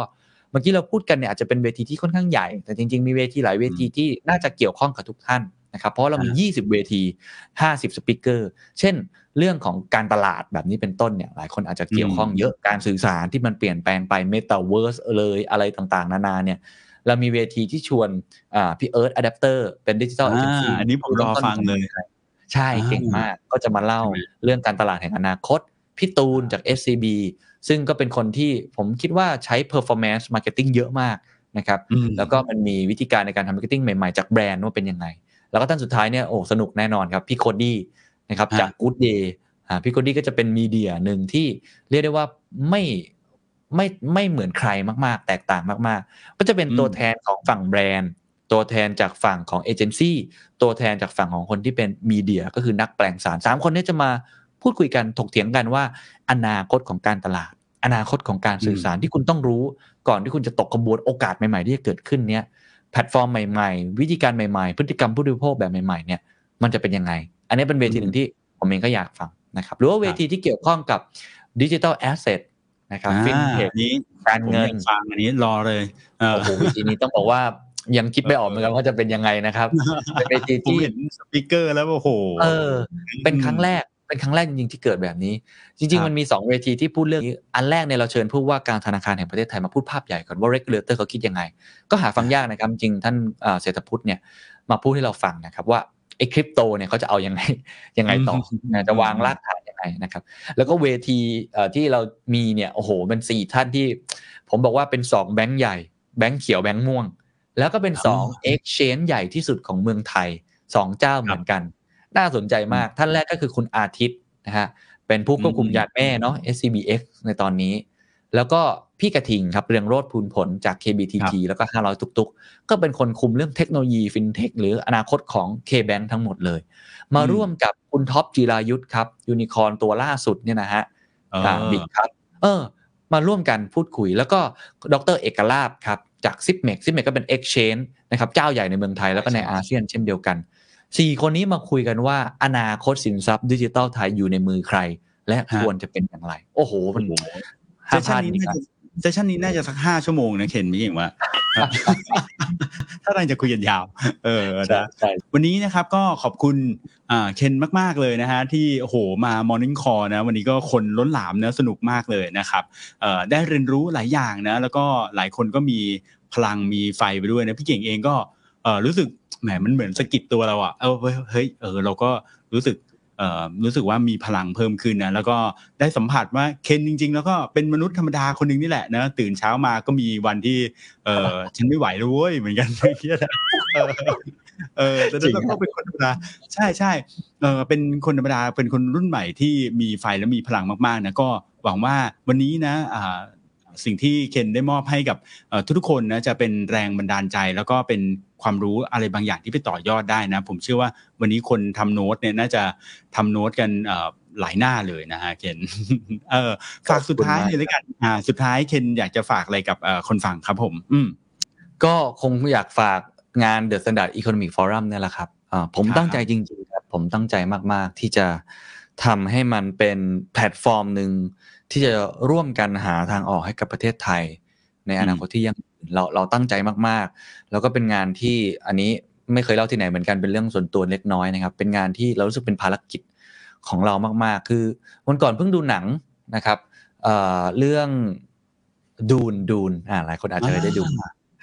เมื่อกี้เราพูดกันเนี่ยอาจจะเป็นเวทีที่ค่อนข้างใหญ่ แต่จริง ๆ มีเวทีหลายเวทีที่น่าจะเกี่ยวข้องกับทุกท่านนะครับ เพราะเรามี 20 เวที 50 speaker เช่น เรื่องของการตลาดแบบนี้เป็นต้นเนี่ย หลายคนอาจจะเกี่ยวข้องเยอะ การสื่อสารที่มันเปลี่ยนแปลงไปเมตาเวิร์สเลยอะไรต่างๆ นานาเนี่ย เรามีเวทีที่ชวนอ่าพี่เอิร์ธอะแดปเตอร์เป็น digital agency อ่าอันนี้ผมรอฟังเลย ใช่อ่าเก่งมากก็จะมาเล่าใช่ไหมเรื่องการตลาดแห่งอนาคตพี่ตูนจาก SCB ซึ่งก็เป็นคนที่ผมคิดว่าใช้ performance marketing เยอะมากนะครับอืมแล้วก็มันมีวิธีการในการทำ marketing ใหม่ๆ จากแบรนด์ว่าเป็นยังไง แล้วก็ท่านสุดท้ายเนี่ยโอ้สนุกแน่นอนครับพี่โคดี้นะครับฮะจาก Good Day อ่าพี่โคดี้ก็จะเป็น media หนึ่งที่เรียกได้ว่าไม่ไม่ไม่เหมือนใครมากๆ แตกต่างมากๆ ก็จะเป็นอืมตัวแทนของฝั่งแบรนด์ ตัวแทนจากฝั่งของเอเจนซี่ตัวแทนจากฝั่งของคนที่เป็น media ก็คือนักแปลงสารสามคนนี้จะมา พูดคุยกันถกเถียงกันว่า อนาคตของการตลาด อนาคตของการสื่อสารที่คุณต้องรู้ ก่อนที่คุณจะตกกระบวนโอกาสใหม่ๆที่จะเกิดขึ้นเนี้ยแพลตฟอร์มใหม่ๆ วิธีการใหม่ๆ พฤติกรรมผู้บริโภคแบบใหม่ๆเนี่ยมันจะเป็นยังไง อันนี้เป็นเวทีหนึ่งที่ผมเองก็อยากฟังนะครับหรือว่าเวทีที่เกี่ยวข้องกับดิจิทัลแอสเซทนะครับฟินเทคอ่านี้การผมเงิอนยากฟังอันนี้รอเลยเออโอ้โหเวทีนี้ต้องบอกว่ายังคิดไม่ออกเหมือนกันว่าจะเป็นยังไงนะครับเป็นเวทีผมที่เห็นสปีกเกอร์แล้วโอ้โหเออ เป็นครั้งแรก เป็นครั้งแรกจริงๆที่เกิดแบบนี้จครัริงบๆมันมี 2 เวทีที่พูดเรื่องนี้ อันแรกเนี่ยเราเชิญผู้ว่าการธนาคารแห่งประเทศไทยมาพูดภาพใหญ่ก่อนว่า regulator เขาคิดยังไง ก็หาฟังยากนะครับ จริงๆท่านเอ่อเศรษฐพุทธเนี่ยมาพูดให้เราฟังนะครับว่าไอ้คริปโตเนี่ยเขาจะเอายังไงยังไงต่อนะจะวางรากฐานยังไงนะครับ แล้วก็เวทีเอ่อที่เรามีเนี่ยโอ้โหเป็นสี่ท่านที่ ผมบอกว่าเป็นสองแบงก์ใหญ่แบงก์เขียวแบงก์ม่วง แล้วก็เป็นสอง exchange ใหญ่ที่สุดของเมืองไทยสองเจ้าเหมือนกัน น่าสนใจมาก ท่านแรกก็คือคุณอาทิตย์นะฮะเป็นผู้ควบคุมอืมยานแม่เนาะ SCBX ในตอนนี้ แล้วก็พี่กระทิงครับเรืองโรธพูนผลจาก KBTG แล้วก็ 500ตุกตุกๆ ก็เป็นคนคุมเรื่องเทคโนโลยีฟินเทคหรืออนาคตของ KBank ทั้งหมดเลย มาร่วมกับคุณท็อปจิรายุทธครับยูนิคอร์นตัวล่าสุดเนี่ยนะฮะเออบิ๊กครับเออ มาร่วมกันพูดคุย แล้วก็ดรเอกลาบครับจากซิปเมกซิปเมกก็เป็น Exchange นะครับเจ้าใหญ่ในเมืองไทยแล้วก็ในอาเซียนเช่นเดียวกัน สี่คนนี้มาคุยกันว่า อนาคตสินทรัพย์ดิจิทัลไทยอยู่ในมือใคร และฮะควรจะเป็นอย่างไร โอ้โหมันเซห้าสชัพานดนี้นี่น่าครับจะเซสชันนี้น่าจะสักห้าชั่วโมงนะเคนไม่เก่งว่าถ้าเราจะคุยกันยาว เออใช่นะใช่วันนี้นะครับก็ขอบคุณอ่าเคนมาก ๆ เลยนะฮะที่โอ้โหมามอร์นิ่งคอร์นะ วันนี้ก็คนล้นหลามนะสนุกมากเลยนะครับเอ่อได้เรียนรู้หลายอย่างนะ แล้วก็หลายคนก็มีพลังมีไฟไปด้วยนะ พี่เก่งเองก็เอ่อรู้สึก แหมมันเหมือนสะกิดตัวเราอะเออเฮ้ยเฮ้ยเออเราก็รู้สึกเอ่อรู้สึกว่ามีพลังเพิ่มขึ้นนะแล้วก็ได้สัมผัสว่าเคนจริง ๆ แล้วก็เป็นมนุษย์ธรรมดาคนหนึ่งนี่แหละนะตื่นเช้ามาก็มีวันที่เออฉันไม่ไหวแล้วเว้ยเหมือนกันเครียดอะเออเออแต่นั้นเราก็เป็นคนธรรมดาใช่ใช่เออเป็นคนธรรมดาเป็นคนรุ่นใหม่ที่มีไฟและมีพลังมากๆนะก็หวังว่าวันนี้นะอ่า สิ่งที่เคนได้มอบให้กับเอ่อทุกๆคนนะจะเป็นแรงบันดาลใจ แล้วก็เป็นความรู้อะไรบางอย่างที่ไปต่อยอดได้นะ ผมเชื่อว่าวันนี้คนทำโน้ตเนี่ยน่าจะทำโน้ตกันเอ่อหลายหน้าเลยนะฮะเคนเออฝากสุดท้ายเลยแล้วกันอ่าสุดท้ายเคนอยากจะฝากอะไรกับเอ่อคนฟังครับผม อืมก็คงอยากฝากงาน The Standard Economic Forum เนี่ยแหละครับอ่าผมครับตั้งใจจริงๆครับผมตั้งใจมากๆที่จะทำให้มันเป็นแพลตฟอร์มหนึ่ง ที่จะร่วมกันหาทางออกให้กับประเทศไทย ในอนาคตที่ยั่งยืนเราเราตั้งใจมากๆ แล้วก็เป็นงานที่อันนี้ไม่เคยเล่าที่ไหนเหมือนกันเป็นเรื่องส่วนตัวเล็กน้อยนะครับ เป็นงานที่เรารู้สึกเป็นภารกิจของเรามากๆ คือวันก่อนเพิ่งดูหนังนะครับเอ่อเรื่องดูนดูนอ่าหลายคนอาจจะเคยได้ดู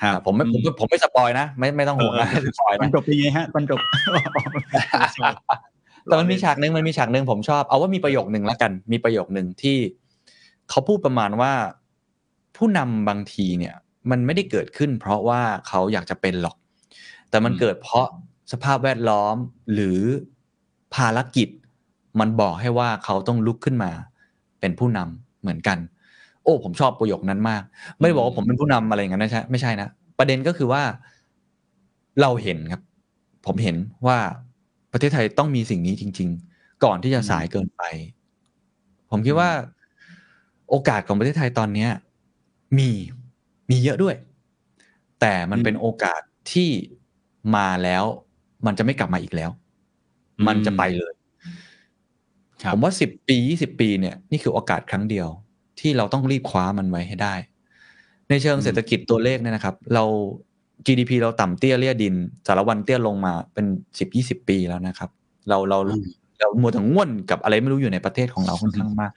ครับผมไม่ผมผมไม่สปอยนะ ไม่ไม่ต้องห่วงนะสปอยมันนะจบเป็นไงฮะมันจบแต่มันมีฉากหนึ่งมันมีฉากหนึ่งผมชอบ เอาว่ามีประโยคหนึ่งแล้วกัน มีประโยคหนึ่งที่ เขาพูดประมาณว่า ผู้นำบางทีเนี่ย มันไม่ได้เกิดขึ้น เพราะว่าเขาอยากจะเป็นหรอก แต่มันเกิดเพราะสภาพแวดล้อมหรือภารกิจ มันบอกให้ว่าเขาต้องลุกขึ้นมา เป็นผู้นำเหมือนกัน โอ้ ผมชอบประโยคนั้นมาก ไม่ได้บอกว่าผมเป็นผู้นำอะไรอย่างนั้นนะใช่ไม่ใช่นะประเด็นก็คือว่าเราเห็นครับ ผมเห็นว่าประเทศไทยต้องมีสิ่งนี้จริง ๆ ก่อนที่จะสายเกินไป ผมคิดว่า โอกาสของประเทศไทยตอนเนี้ยมีมีเยอะด้วย แต่มันอืมเป็นโอกาสที่มาแล้ว มันจะไม่กลับมาอีกแล้วอืมมันจะไปเลยครับผมว่าสิบปียี่สิบปีเนี่ยนี่คือโอกาสครั้งเดียว ที่เราต้องรีบคว้ามันไว้ให้ได้ ในเชิงอืมเศรษฐกิจตัวเลขเนี่ยนะครับ เรา GDP เราต่ำเตี้ยเลี่ยดิน สารวันเตี้ยลงมาเป็นสิบยี่สิบปีแล้วนะครับ เราเราอืม เรามัวแต่ง่วนกับอะไรไม่รู้อยู่ในประเทศของเราค่อนข้างมาก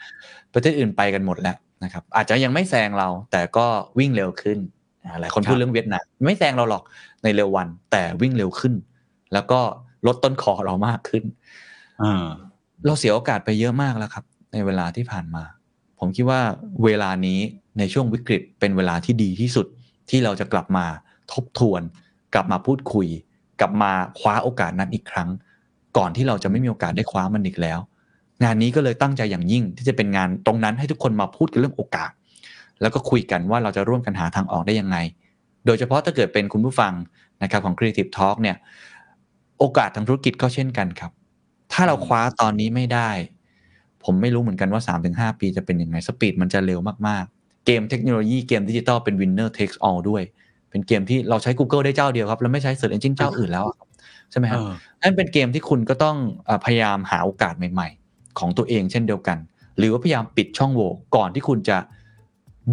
ประเทศอื่นไปกันหมดแล้วนะครับ อาจจะยังไม่แซงเรา แต่ก็วิ่งเร็วขึ้นอ่าหลายคนครับพูดเรื่องเวียดนามไม่แซงเราหรอกในเร็ววัน แต่วิ่งเร็วขึ้น แล้วก็ลดต้นคอเรามากขึ้นอ่าเราเสียโอกาสไปเยอะมากแล้วครับ ในเวลาที่ผ่านมา ผมคิดว่าเวลานี้ในช่วงวิกฤตเป็นเวลาที่ดีที่สุดที่เราจะกลับมาทบทวน กลับมาพูดคุย กลับมาคว้าโอกาสนั้นอีกครั้ง ก่อนที่เราจะไม่มีโอกาสได้คว้ามันอีกแล้ว งานนี้ก็เลยตั้งใจอย่างยิ่งที่จะเป็นงานตรงนั้นให้ทุกคนมาพูดกันเรื่องโอกาส แล้วก็คุยกันว่าเราจะร่วมกันหาทางออกได้ยังไง โดยเฉพาะถ้าเกิดเป็นคุณผู้ฟังนะครับของ Creative Talk เนี่ยโอกาสทางธุรกิจก็เช่นกันครับ ถ้าเราคว้าตอนนี้ไม่ได้ ผมไม่รู้เหมือนกันว่า 3-5 ปีจะเป็นยังไง speed มันจะเร็วมากๆ เกมเทคโนโลยีเกมดิจิตอลเป็น winner takes all ด้วย เป็นเกมที่เราใช้ Google ได้เจ้าเดียวครับ แล้วไม่ใช้ Search Engine เจ้าอื่นแล้วครับ ใช่ไหมครับเออนั่นเป็นเกมที่คุณก็ต้องเออพยายามหาโอกาสใหม่ ๆ ของตัวเองเช่นเดียวกัน หรือว่าพยายามปิดช่องโหว่ก่อนที่คุณจะ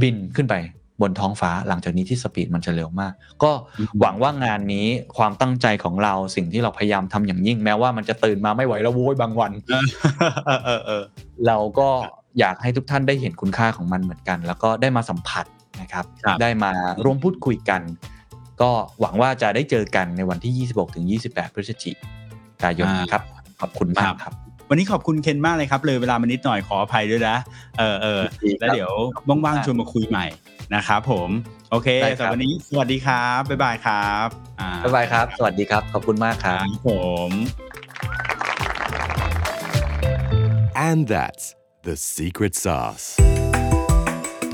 บินขึ้นไปบนท้องฟ้าหลังจากนี้ที่สปีดมันจะเร็วมาก ก็อืมหวังว่างานนี้ความตั้งใจของเราสิ่งที่เราพยายามทำอย่างยิ่งแม้ว่ามันจะตื่นมาไม่ไหวแล้วโว้ยบางวันเออเออเออเราก็อยากให้ทุกท่านได้เห็นคุณค่าของมันเหมือนกัน แล้วก็ได้มาสัมผัสนะครับครับได้มาร่วมพูดคุยกัน ก็หวังว่าจะได้เจอกันในวันที่ 26ถึง28 พฤศจิกายนนะครับ ขอบคุณมากครับ วันนี้ขอบคุณเคนมากเลยครับ เลยเวลามานิดหน่อยขออภัยด้วยนะ เออเออยินดีครับแล้วเดี๋ยวว่างๆชวนมาคุยใหม่นะครับผม โอเคได้ครับสำหรับวันนี้สวัสดีครับ บ๊ายบายครับอ่าบ๊ายบายครับ สวัสดีครับ ขอบคุณมากคครัรับบผม And that's the secret sauce.